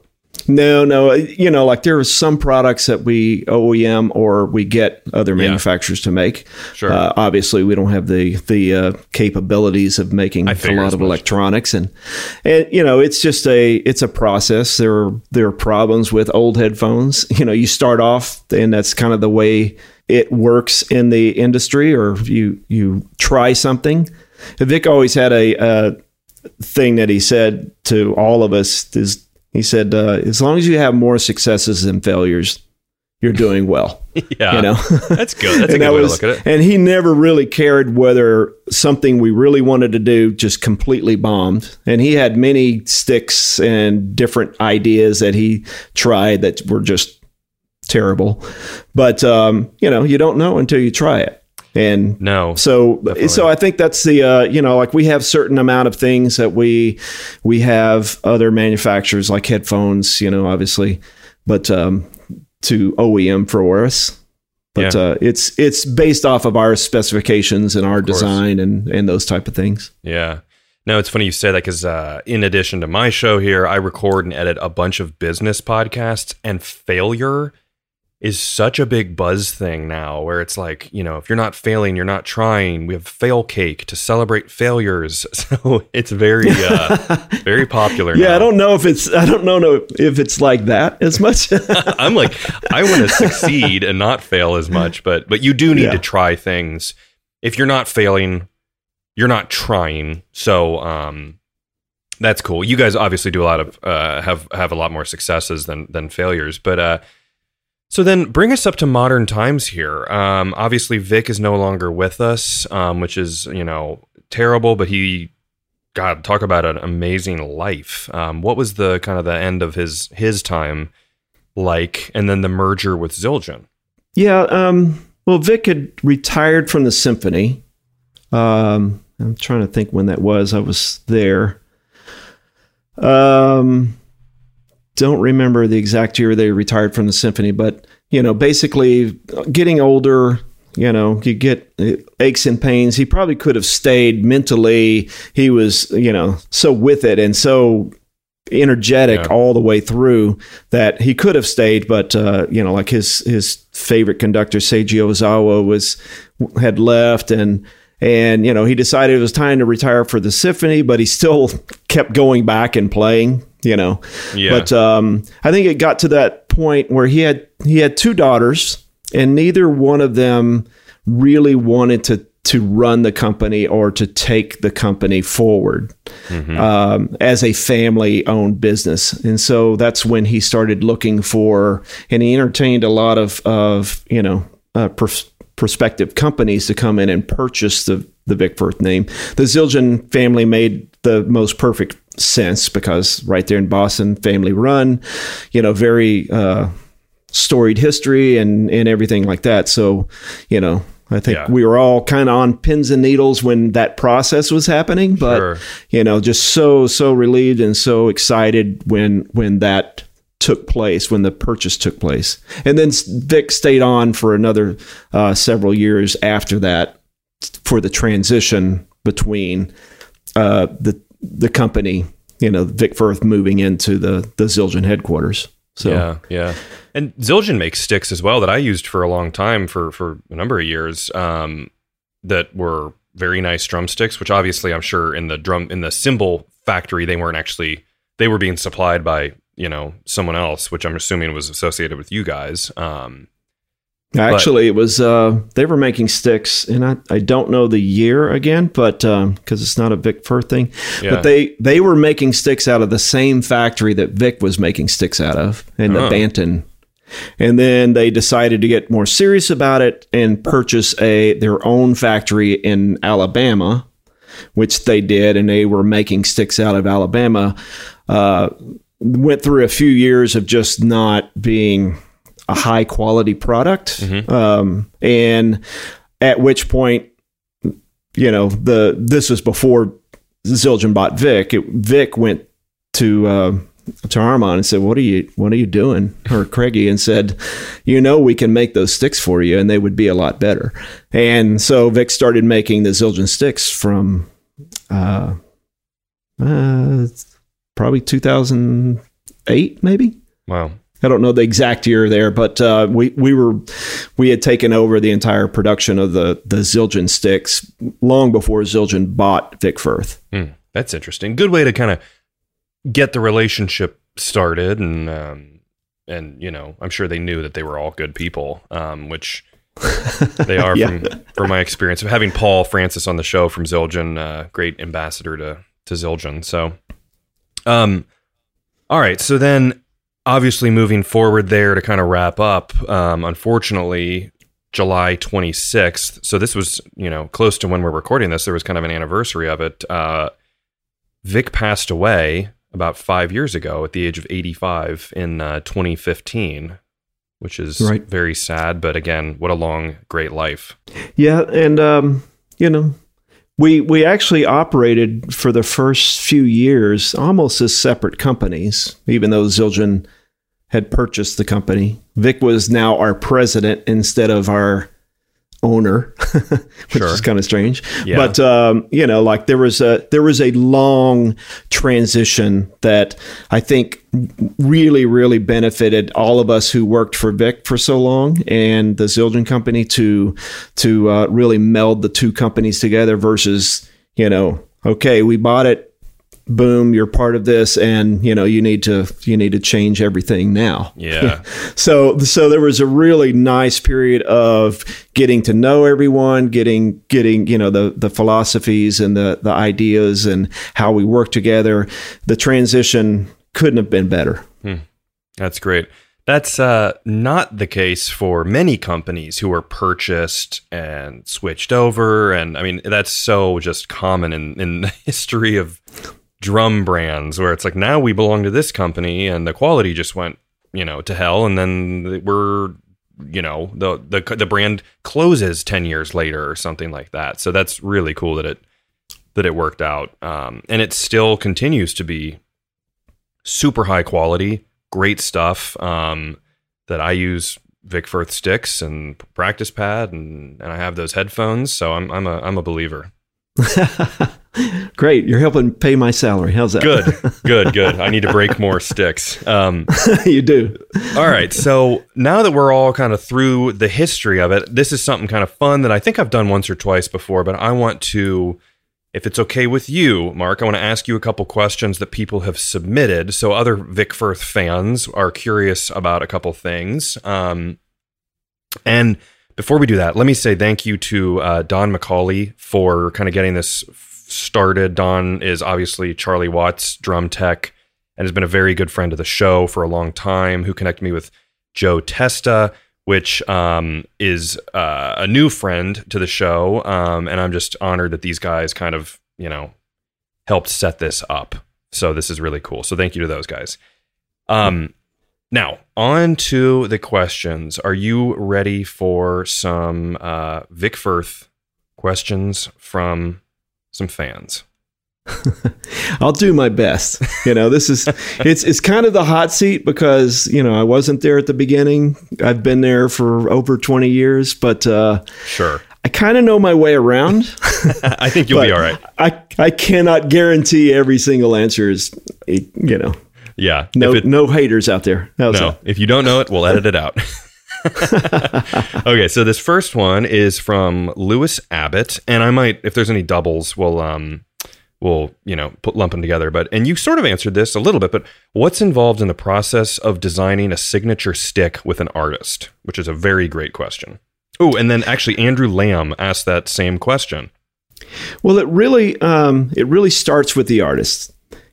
no, no. You know, like there are some products that we OEM or we get other Yeah. manufacturers to make. Sure. Uh, obviously, we don't have the the uh, capabilities of making I a lot of electronics, and and you know, it's just a it's a process. There are there are problems with old headphones. You know, you start off, and that's kind of the way it works in the industry, or you you try something. Vic always had a. Uh, thing that he said to all of us is he said uh, as long as you have more successes than failures you're doing well. yeah, You know, that's good. That's a good that way was, to look at it. and he never really cared whether something we really wanted to do just completely bombed. And he had many sticks and different ideas that he tried that were just terrible. But um, you know, you don't know until you try it. And No, so so I think that's the uh, you know like we have certain amount of things that we we have other manufacturers like headphones you know obviously but um, to OEM for us but Yeah. uh, it's it's based off of our specifications and our design and and those type of things. Yeah. No, it's funny you say that because uh, in addition to my show here, I record and edit a bunch of business podcasts, and failure is such a big buzz thing now where it's like, you know, if you're not failing, you're not trying. We have fail cake to celebrate failures. So it's very, uh, very popular. Yeah, now. I don't know if it's I don't know if it's like that as much. I'm like, I want to succeed and not fail as much, but but you do need Yeah. to try things. If you're not failing, you're not trying. So um, that's cool. You guys obviously do a lot of uh, have have a lot more successes than than failures. But uh, so then bring us up to modern times here. Um, obviously, Vic is no longer with us, um, which is you know terrible. But he, God, talk about an amazing life. Um, what was the kind of the end of his his time? like, and then the merger with Zildjian. yeah, um, well, Vic had retired from the symphony. Um, I'm trying to think when that was. I was there. Um, don't remember the exact year they retired from the symphony, but you know, basically getting older, you know, you get aches and pains. He probably could have stayed mentally. He was, you know, so with it and so energetic Yeah. all the way through that he could have stayed, but uh, you know, like his his favorite conductor Seiji Ozawa was had left and and you know he decided it was time to retire for the symphony, but he still kept going back and playing. You know, Yeah. but um, I think it got to that point where he had he had two daughters, and neither one of them really wanted to to run the company or to take the company forward um, as a family owned business. And so that's when he started looking for, and he entertained a lot of of you know uh, pers- prospective companies to come in and purchase the the Vic Firth name. The Zildjian family made the most perfect sense because right there in Boston, family run, you know, very uh, storied history and and everything like that. So, you know. I think Yeah. we were all kind of on pins and needles when that process was happening, but Sure. you know, just so so relieved and so excited when when that took place, when the purchase took place, and then Vic stayed on for another uh, several years after that for the transition between uh, the the company, you know, Vic Firth moving into the the Zildjian headquarters. So Yeah, yeah. And Zildjian makes sticks as well that I used for a long time for for a number of years. Um, that were very nice drumsticks, which obviously I'm sure in the drum in the cymbal factory they weren't actually they were being supplied by you know someone else, which I'm assuming was associated with you guys. Um, Actually, it was uh, they were making sticks, and I, I don't know the year again, but because it's not a Vic Firth thing, Yeah. but they they were making sticks out of the same factory that Vic was making sticks out of in the Oh. Banton, and then they decided to get more serious about it and purchase a their own factory in Alabama, which they did, and they were making sticks out of Alabama. Uh, went through a few years of just not being a high quality product, um, and at which point, you know, the this was before Zildjian bought Vic. It, Vic went to uh, to Armand and said, "What are you What are you doing?" Or Craigie and said, "You know, we can make those sticks for you, and they would be a lot better." And so Vic started making the Zildjian sticks from uh, uh, probably 2008, maybe. wow. I don't know the exact year there, but uh, we we were we had taken over the entire production of the the Zildjian sticks long before Zildjian bought Vic Firth. Hmm, that's interesting. Good way to kind of get the relationship started, and um, and you know, I'm sure they knew that they were all good people, um, which they are Yeah. from from my experience of having Paul Francis on the show from Zildjian, uh, great ambassador to to Zildjian. So, um, all right. So then obviously, moving forward there to kind of wrap up, um, unfortunately, July 26th. So this was, you know, close to when we're recording this. There was kind of an anniversary of it. Uh, Vic passed away about five years ago at the age of 85 in uh, 2015, which is right. very sad. But again, what a long, great life. Yeah. And, um, you know, we, we actually operated for the first few years almost as separate companies, even though Zildjian had purchased the company. Vic was now our president instead of our owner, which sure. is kind of strange. Yeah. But um, you know, like there was a there was a long transition that I think really really benefited all of us who worked for Vic for so long and the Zildjian company to to uh, really meld the two companies together versus you know okay we bought it boom you're part of this and you know you need to you need to change everything now yeah so so there was a really nice period of getting to know everyone getting getting you know the the philosophies and the the ideas and how we work together the transition couldn't have been better hmm. that's great that's uh, not the case for many companies who are purchased and switched over. And I mean, that's so just common in, in the history of drum brands where it's like now we belong to this company and the quality just went you know to hell. And then we're you know the the the brand closes 10 years later or something like that. So that's really cool that it that it worked out. Um, and it still continues to be super high quality great stuff um, that i use Vic Firth sticks and practice pad and, and I have those headphones. So I'm I'm a I'm a believer Great. You're helping pay my salary. How's that? Good, good, good. I need to break more sticks. Um, you do. all right. So now that we're all kind of through the history of it, this is something kind of fun that I think I've done once or twice before, but I want to, if it's okay with you, Mark, I want to ask you a couple questions that people have submitted. So other Vic Firth fans are curious about a couple things. Um, and before we do that, let me say thank you to uh, Don McCauley for kind of getting this started. Don is obviously Charlie Watts' drum tech and has been a very good friend of the show for a long time, who connected me with Joe Testa, which um, is uh, a new friend to the show. Um, and I'm just honored that these guys kind of, you know, helped set this up. So this is really cool. So thank you to those guys. Um, now, on to the questions. Are you ready for some uh, Vic Firth questions from some fans? I'll do my best. You know, this is it's it's kind of the hot seat because you know I wasn't there at the beginning. I've been there for over twenty years, but uh, sure, I kind of know my way around. I think you'll be all right. I I cannot guarantee every single answer is you know yeah. No, it, no haters out there. How's no. That? If you don't know it, we'll edit it out. okay, so this first one is from Lewis Abbott, and I might, if there's any doubles, we'll um, we'll you know put lump them together. But and you sort of answered this a little bit, but what's involved in the process of designing a signature stick with an artist? Which is a very great question. Oh, and then actually Andrew Lamb asked that same question. Well, it really um, it really starts with the artist.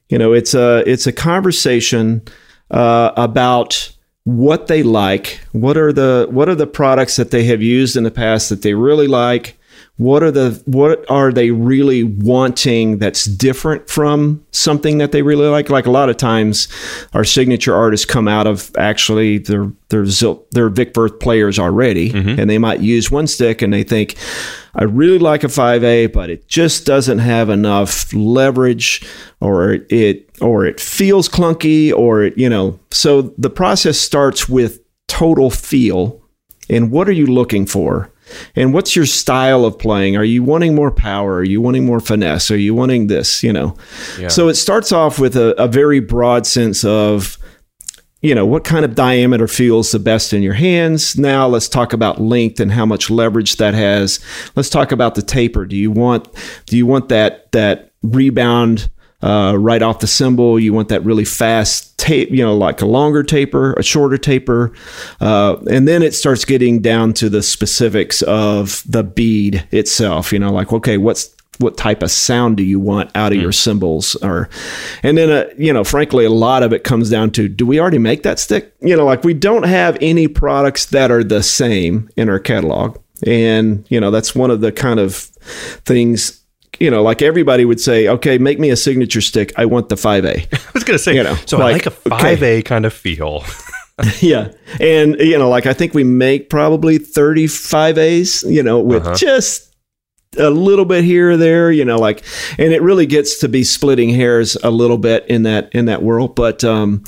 You know, it's a it's a conversation uh, about what they like. What are the what are the products that they have used in the past that they really like? What are the what are they really wanting that's different from something that they really like? Like a lot of times, our signature artists come out of actually their their Zil, their Vic Firth players already, mm-hmm. and they might use one stick and they think, I really like a 5A, but it just doesn't have enough leverage or it or it feels clunky or it, you know. So the process starts with total feel and what are you looking for? And what's your style of playing? Are you wanting more power? Are you wanting more finesse? Are you wanting this, you know? Yeah. So it starts off with a, a very broad sense of you know, what kind of diameter feels the best in your hands. Now let's talk about length and how much leverage that has. Let's talk about the taper. Do you want do you want that that rebound uh, right off the cymbal? You want that really fast tape, you know, like a longer taper, a shorter taper, uh, and then it starts getting down to the specifics of the bead itself. You know, like okay, what's what type of sound do you want out of mm. your cymbals or and then uh, you know frankly a lot of it comes down to do we already make that stick you know like we don't have any products that are the same in our catalog and you know that's one of the kind of things you know, like everybody would say, okay, make me a signature stick. I want the 5A. I was going to say, you know, so like, I like a 5A okay. kind of feel. yeah. And, you know, like I think we make probably 35 A's, you know, with uh-huh. just a little bit here or there, you know, like, and it really gets to be splitting hairs a little bit in that, in that world. But, um,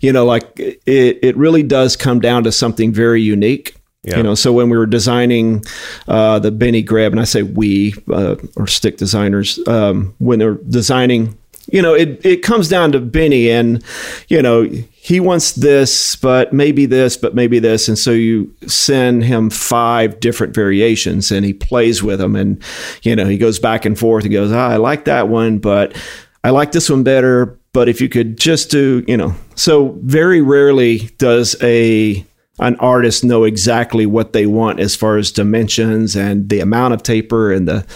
you know, like it, it really does come down to something very unique. Yeah. You know, so when we were designing uh, the Benny Greb, and I say we uh, or stick designers, um, when they're designing, you know, it it comes down to Benny, and you know, he wants this, but maybe this, but maybe this. And so you send him five different variations and he plays with them. And, you know, he goes back and forth. He goes, ah, I like that one, but I like this one better. But if you could just do, you know, so very rarely does a an artist know exactly what they want as far as dimensions and the amount of taper and the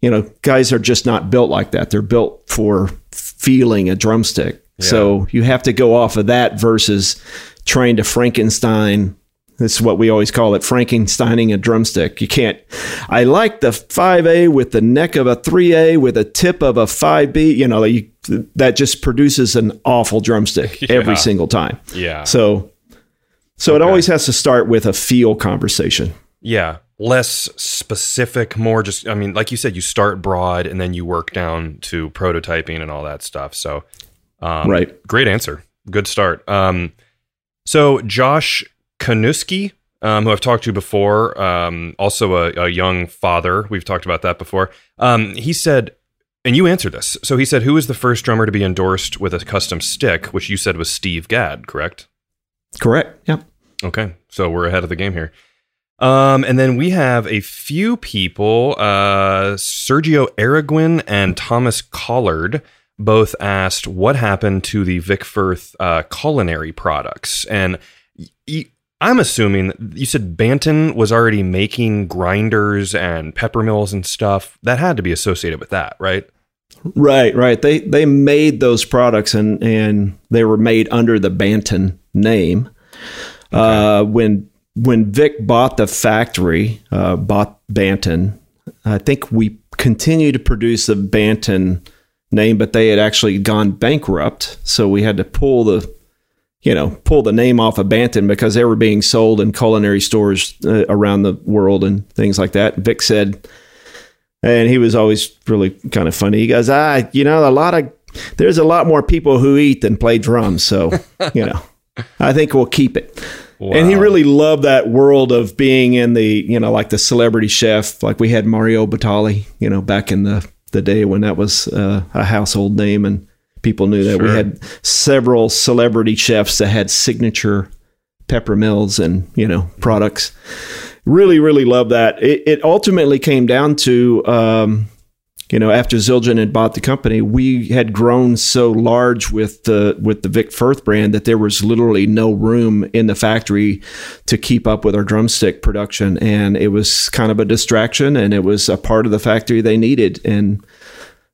you know guys are just not built like that they're built for feeling a drumstick so you have to go off of that versus trying to Frankenstein. This is what we always call it Frankensteining a drumstick. You can't. I like the 5A with the neck of a 3A with a tip of a 5B. You know, you, that just produces an awful drumstick yeah. every single time. Yeah. So, so okay. it always has to start with a feel conversation. Yeah. Less specific, more just, I mean, like you said, you start broad and then you work down to prototyping and all that stuff. So um, right. Great answer. Good start. Um, so Josh Kanuski, um, who I've talked to before, um, also a, a, young father. We've talked about that before. Um, he said, and you answered this. So he said, who was the first drummer to be endorsed with a custom stick, which you said was Steve Gadd, correct? Correct. Yep. Okay. So we're ahead of the game here. Um, and then we have a few people, uh, Sergio Araguin and Thomas Collard both asked what happened to the Vic Firth uh, culinary products. And I'm assuming you said Banton was already making grinders and pepper mills and stuff. That had to be associated with that, right? Right, right. They they made those products and and they were made under the Banton name. Okay. Uh, when when Vic bought the factory, uh, bought Banton, I think we continued to produce the Banton name, but they had actually gone bankrupt. So we had to pull the, you know, pull the name off of Banton because they were being sold in culinary stores uh, around the world and things like that. Vic said, and he was always really kind of funny. He goes, ah, you know, a lot of, there's a lot more people who eat than play drums. So, you know, I think we'll keep it. Wow. And he really loved that world of being in the, you know, like the celebrity chef. Like we had Mario Batali, you know, back in the the day when that was uh, a household name and people knew that. Sure. We had several celebrity chefs that had signature pepper mills and you know products. Really, really love that. It, it ultimately came down to um, you know, after Zildjian had bought the company, we had grown so large with the with the Vic Firth brand that there was literally no room in the factory to keep up with our drumstick production, and it was kind of a distraction, and it was a part of the factory they needed, and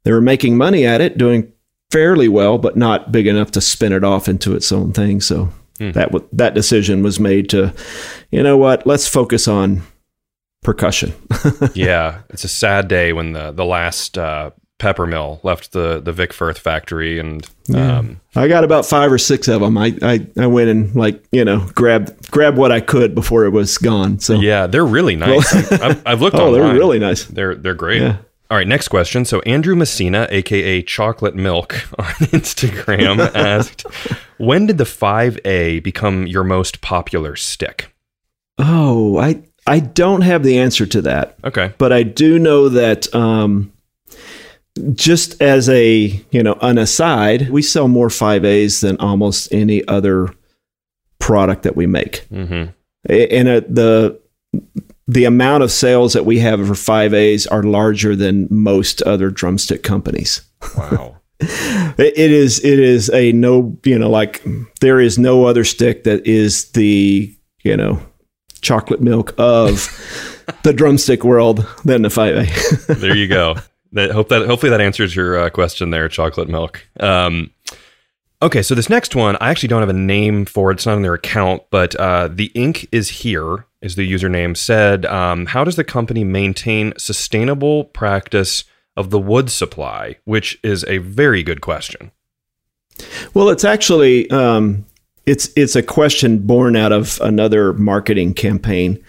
they were making money at it, doing fairly well, but not big enough to spin it off into its own thing. So hmm. that w- that decision was made to, you know what, let's focus on percussion. yeah, it's a sad day when the the last uh, pepper mill left the the Vic Firth factory, and um, yeah. I got about five or six of them. I, I I went and like you know grabbed grabbed what I could before it was gone. So yeah, they're really nice. Well, I've, I've, looked. oh, online. they're really nice. They're they're great. Yeah. All right, next question. So Andrew Messina, aka Chocolate Milk, on Instagram asked, "When did the 5A become your most popular stick?" Oh, I I don't have the answer to that. Okay. But I do know that um, just as a, you know, an aside, we sell more 5As than almost any other product that we make. Mm-hmm. And uh, the the amount of sales that we have for 5As are larger than most other drumstick companies. Wow. it is it is a no, you know, like there is no other stick that is the, you know, chocolate milk of the drumstick world than the 5A. there you go. That hope that hopefully that answers your uh, question there, chocolate milk. Um, okay, so this next one, I actually don't have a name for it. It's not in their account, but uh, the ink is here is the username. Said, um, how does the company maintain sustainable practice of the wood supply? Which is a very good question. Well, it's actually um, it's it's a question born out of another marketing campaign,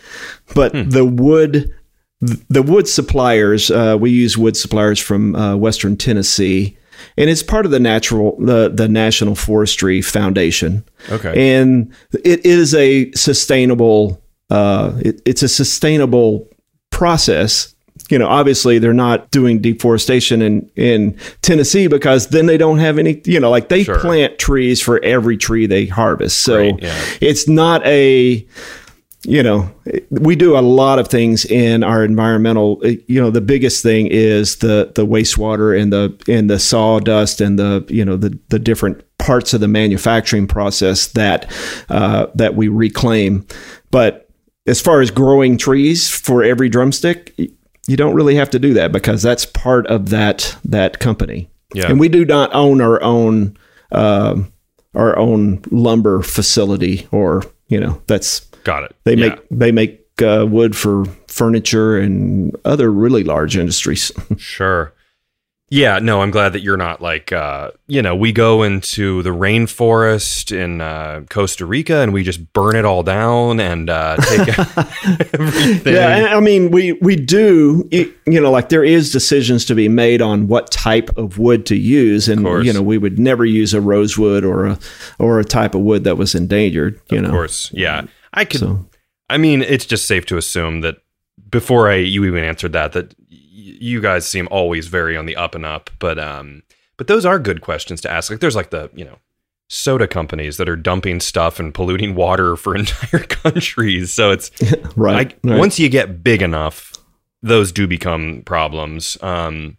but hmm. the wood the wood suppliers uh, we use wood suppliers from uh, Western Tennessee, and it's part of the natural the the National Forestry Foundation. Okay, and it is a sustainable uh, it, it's a sustainable process you know, obviously they're not doing deforestation in, in Tennessee because then they don't have any, you know, like they sure. plant trees for every tree they harvest. So right, yeah. it's not a, you know, we do a lot of things in our environmental. You know, the biggest thing is the the wastewater and the and the sawdust and the you know the the different parts of the manufacturing process that uh, that we reclaim. But as far as growing trees for every drumstick, you don't really have to do that because that's part of that that company. Yeah. And we do not own our own uh, our own lumber facility, or you know, that's got it. They yeah. make they make uh, wood for furniture and other really large industries. sure. Yeah, no, I'm glad that you're not like, uh, you know, we go into the rainforest in uh, Costa Rica and we just burn it all down and uh, take everything. Yeah, I mean, we we do, you know, like there is decisions to be made on what type of wood to use, and you know, we would never use a rosewood or a or a type of wood that was endangered. You of know, of course, yeah, I could. So. I mean, it's just safe to assume that before I you even answered that that you guys seem always very on the up and up, but um, but those are good questions to ask. Like, there's like the you know soda companies that are dumping stuff and polluting water for entire countries. So it's right, I, right, Once you get big enough, those do become problems. Um,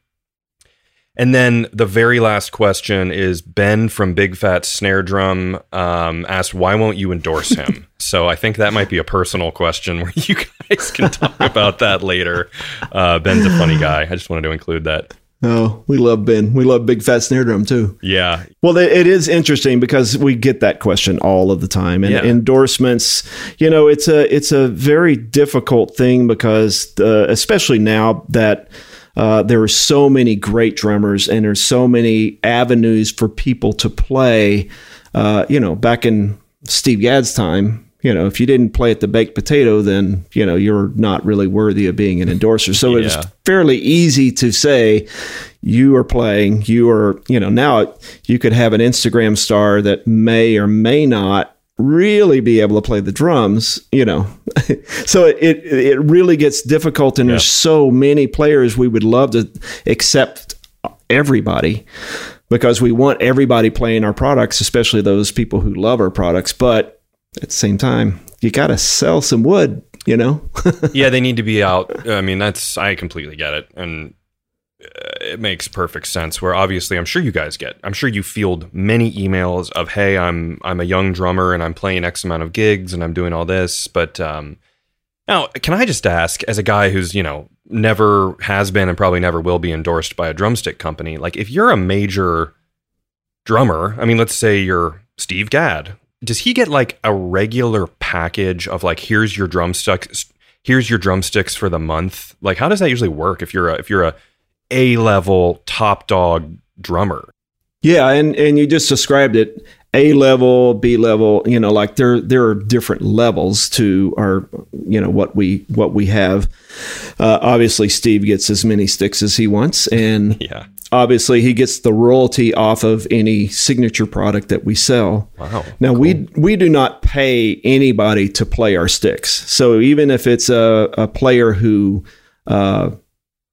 and then the very last question is Ben from Big Fat Snare Drum um, asked, "Why won't you endorse him?" so I think that might be a personal question where you guys can talk about that later. Uh, Ben's a funny guy. I just wanted to include that. Oh, we love Ben. We love Big Fat Snare Drum too. Yeah. Well, it is interesting because we get that question all of the time, and yeah. endorsements. You know, it's a it's a very difficult thing because, uh, especially now that uh, there are so many great drummers and there's so many avenues for people to play. Uh, you know, back in Steve Gadd's time, you know, if you didn't play at the baked potato, then, you know, you're not really worthy of being an endorser. So yeah. it's fairly easy to say you are playing, you are, you know, now you could have an Instagram star that may or may not really be able to play the drums, you know. so it it really gets difficult and yeah. there's so many players we would love to accept everybody because we want everybody playing our products, especially those people who love our products, but at the same time, you got to sell some wood, you know. yeah, they need to be out. I mean, that's I completely get it. And it makes perfect sense where obviously I'm sure you guys get I'm sure you field many emails of hey I'm I'm a young drummer and I'm playing X amount of gigs and I'm doing all this but um now can I just ask as a guy who's you know never has been and probably never will be endorsed by a drumstick company like if you're a major drummer I mean let's say you're Steve Gadd does he get like a regular package of like here's your drumsticks here's your drumsticks for the month? Like how does that usually work if you're a if you're a a level top dog drummer. Yeah, and and you just described it. A level, B level, you know, like there there are different levels to our, you know, what we what we have. Uh, obviously, Steve gets as many sticks as he wants, and yeah, obviously he gets the royalty off of any signature product that we sell. Wow. Now cool. we we do not pay anybody to play our sticks. So even if it's a, a player who uh,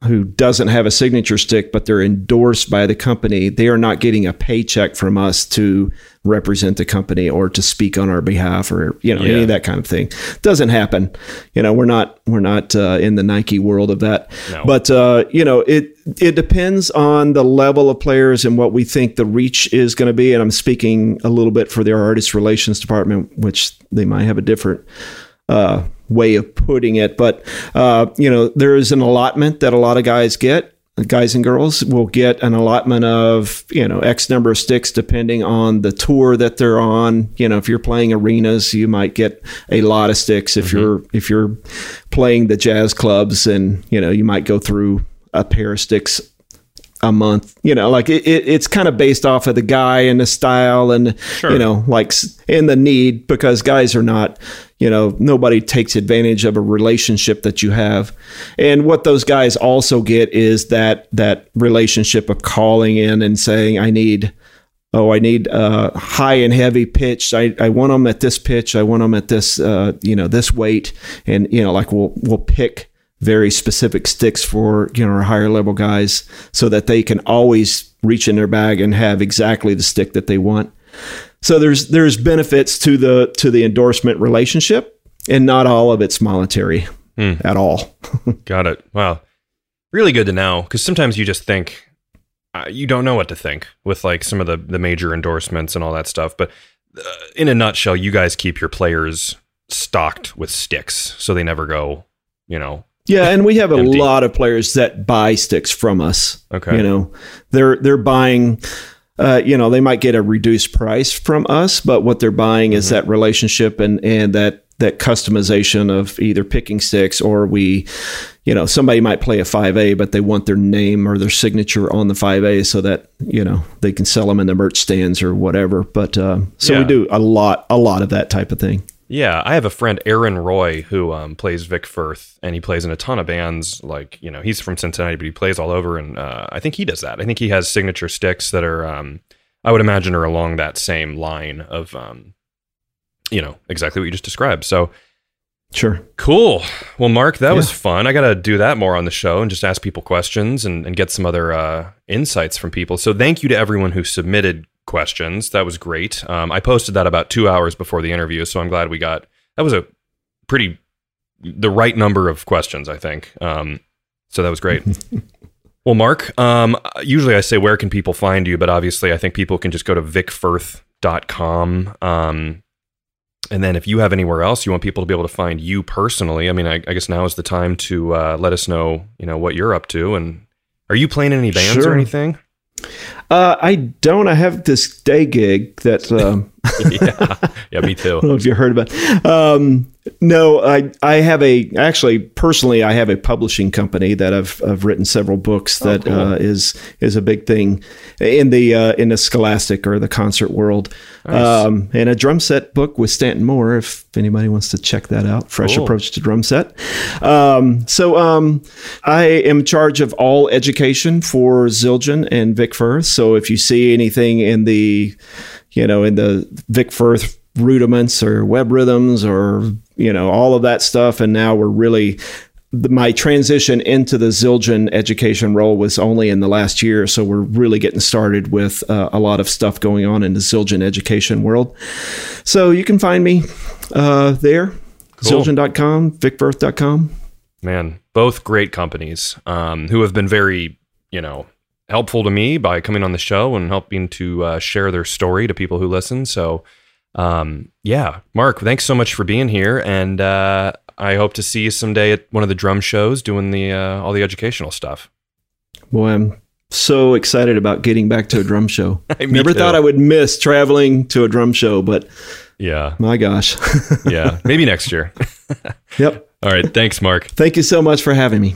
who doesn't have a signature stick, but they're endorsed by the company, they are not getting a paycheck from us to represent the company or to speak on our behalf or you know yeah. any of that kind of thing. Doesn't happen. You know, we're not we're not uh, in the Nike world of that. No. But uh, you know, it it depends on the level of players and what we think the reach is going to be. And I'm speaking a little bit for their artist relations department, which they might have a different. Uh, way of putting it. But uh, you know, there is an allotment that a lot of guys get. guys and girls will get an allotment of you know x number of sticks depending on the tour that they're on you know if you're playing arenas you might get a lot of sticks if mm-hmm. you're if you're playing the jazz clubs and you know you might go through a pair of sticks a month you know like it, it, it's kind of based off of the guy and the style and sure. you know like in the need because guys are not you know nobody takes advantage of a relationship that you have. And what those guys also get is that that relationship of calling in and saying i need oh i need uh, high and heavy pitch I, I want them at this pitch. I want them at this uh, you know this weight. And you know like we'll we'll pick very specific sticks for you know our higher level guys so that they can always reach in their bag and have exactly the stick that they want so there's there's benefits to the to the endorsement relationship, and not all of it's monetary hmm. at all. Got it. Wow, really good to know because sometimes you just think uh, you don't know what to think with like some of the the major endorsements and all that stuff. But uh, in a nutshell, you guys keep your players stocked with sticks, so they never go, you know, yeah, and we have a lot of players that buy sticks from us. Okay. You know, they're they're buying uh, you know, they might get a reduced price from us, but what they're buying mm-hmm. is that relationship and and that that customization of either picking sticks or we, you know, somebody might play a 5A, but they want their name or their signature on the 5A so that, you know, they can sell them in the merch stands or whatever. But uh, so yeah. we do a lot, a lot of that type of thing. Yeah, I have a friend, Aaron Roy, who um, plays Vic Firth, and he plays in a ton of bands. Like, you know, he's from Cincinnati, but he plays all over, and uh, I think he does that. I think he has signature sticks that are, um, I would imagine, are along that same line of, um, you know, exactly what you just described. So, sure, cool. Well, Mark, that yeah. was fun. I got to do that more on the show and just ask people questions and, and get some other uh, insights from people. So, thank you to everyone who submitted questions. That was great. Um, I posted that about two hours before the interview, so I'm glad we got that was a pretty the right number of questions, I think. Um, so that was great. well, Mark, um, usually I say where can people find you, but obviously I think people can just go to vicfirth.com. Um, and then if you have anywhere else you want people to be able to find you personally, I mean, I, I guess now is the time to uh, let us know, you know, what you're up to. And are you playing any bands sure. or anything? Uh, I don't. I have this day gig that. Um, yeah, yeah, me too. I don't know if you heard about. Um, no, I I have a actually personally I have a publishing company that I've I've written several books oh, that oh, cool. uh, is is a big thing in the uh, in the scholastic or the concert world. Nice. Um, and a drum set book with Stanton Moore if anybody wants to check that out. Fresh cool. approach to drum set. Um, so um, I am in charge of all education for Zildjian and Vic Firth. So if you see anything in the you know in the Vic Firth rudiments or web rhythms or you know all of that stuff and now we're really my transition into the Zildjian education role was only in the last year, so we're really getting started with uh, a lot of stuff going on in the Zildjian education world. So you can find me uh, there, cool. Zildjian.com, vicfirth.com. Man, both great companies um, who have been very, you know, helpful to me by coming on the show and helping to uh, share their story to people who listen. So um, yeah, Mark, thanks so much for being here, and uh, I hope to see you someday at one of the drum shows doing the uh, all the educational stuff. Boy, I'm so excited about getting back to a drum show. I never too. thought I would miss traveling to a drum show, but yeah, my gosh, yeah, maybe next year. yep. All right, thanks, Mark. Thank you so much for having me.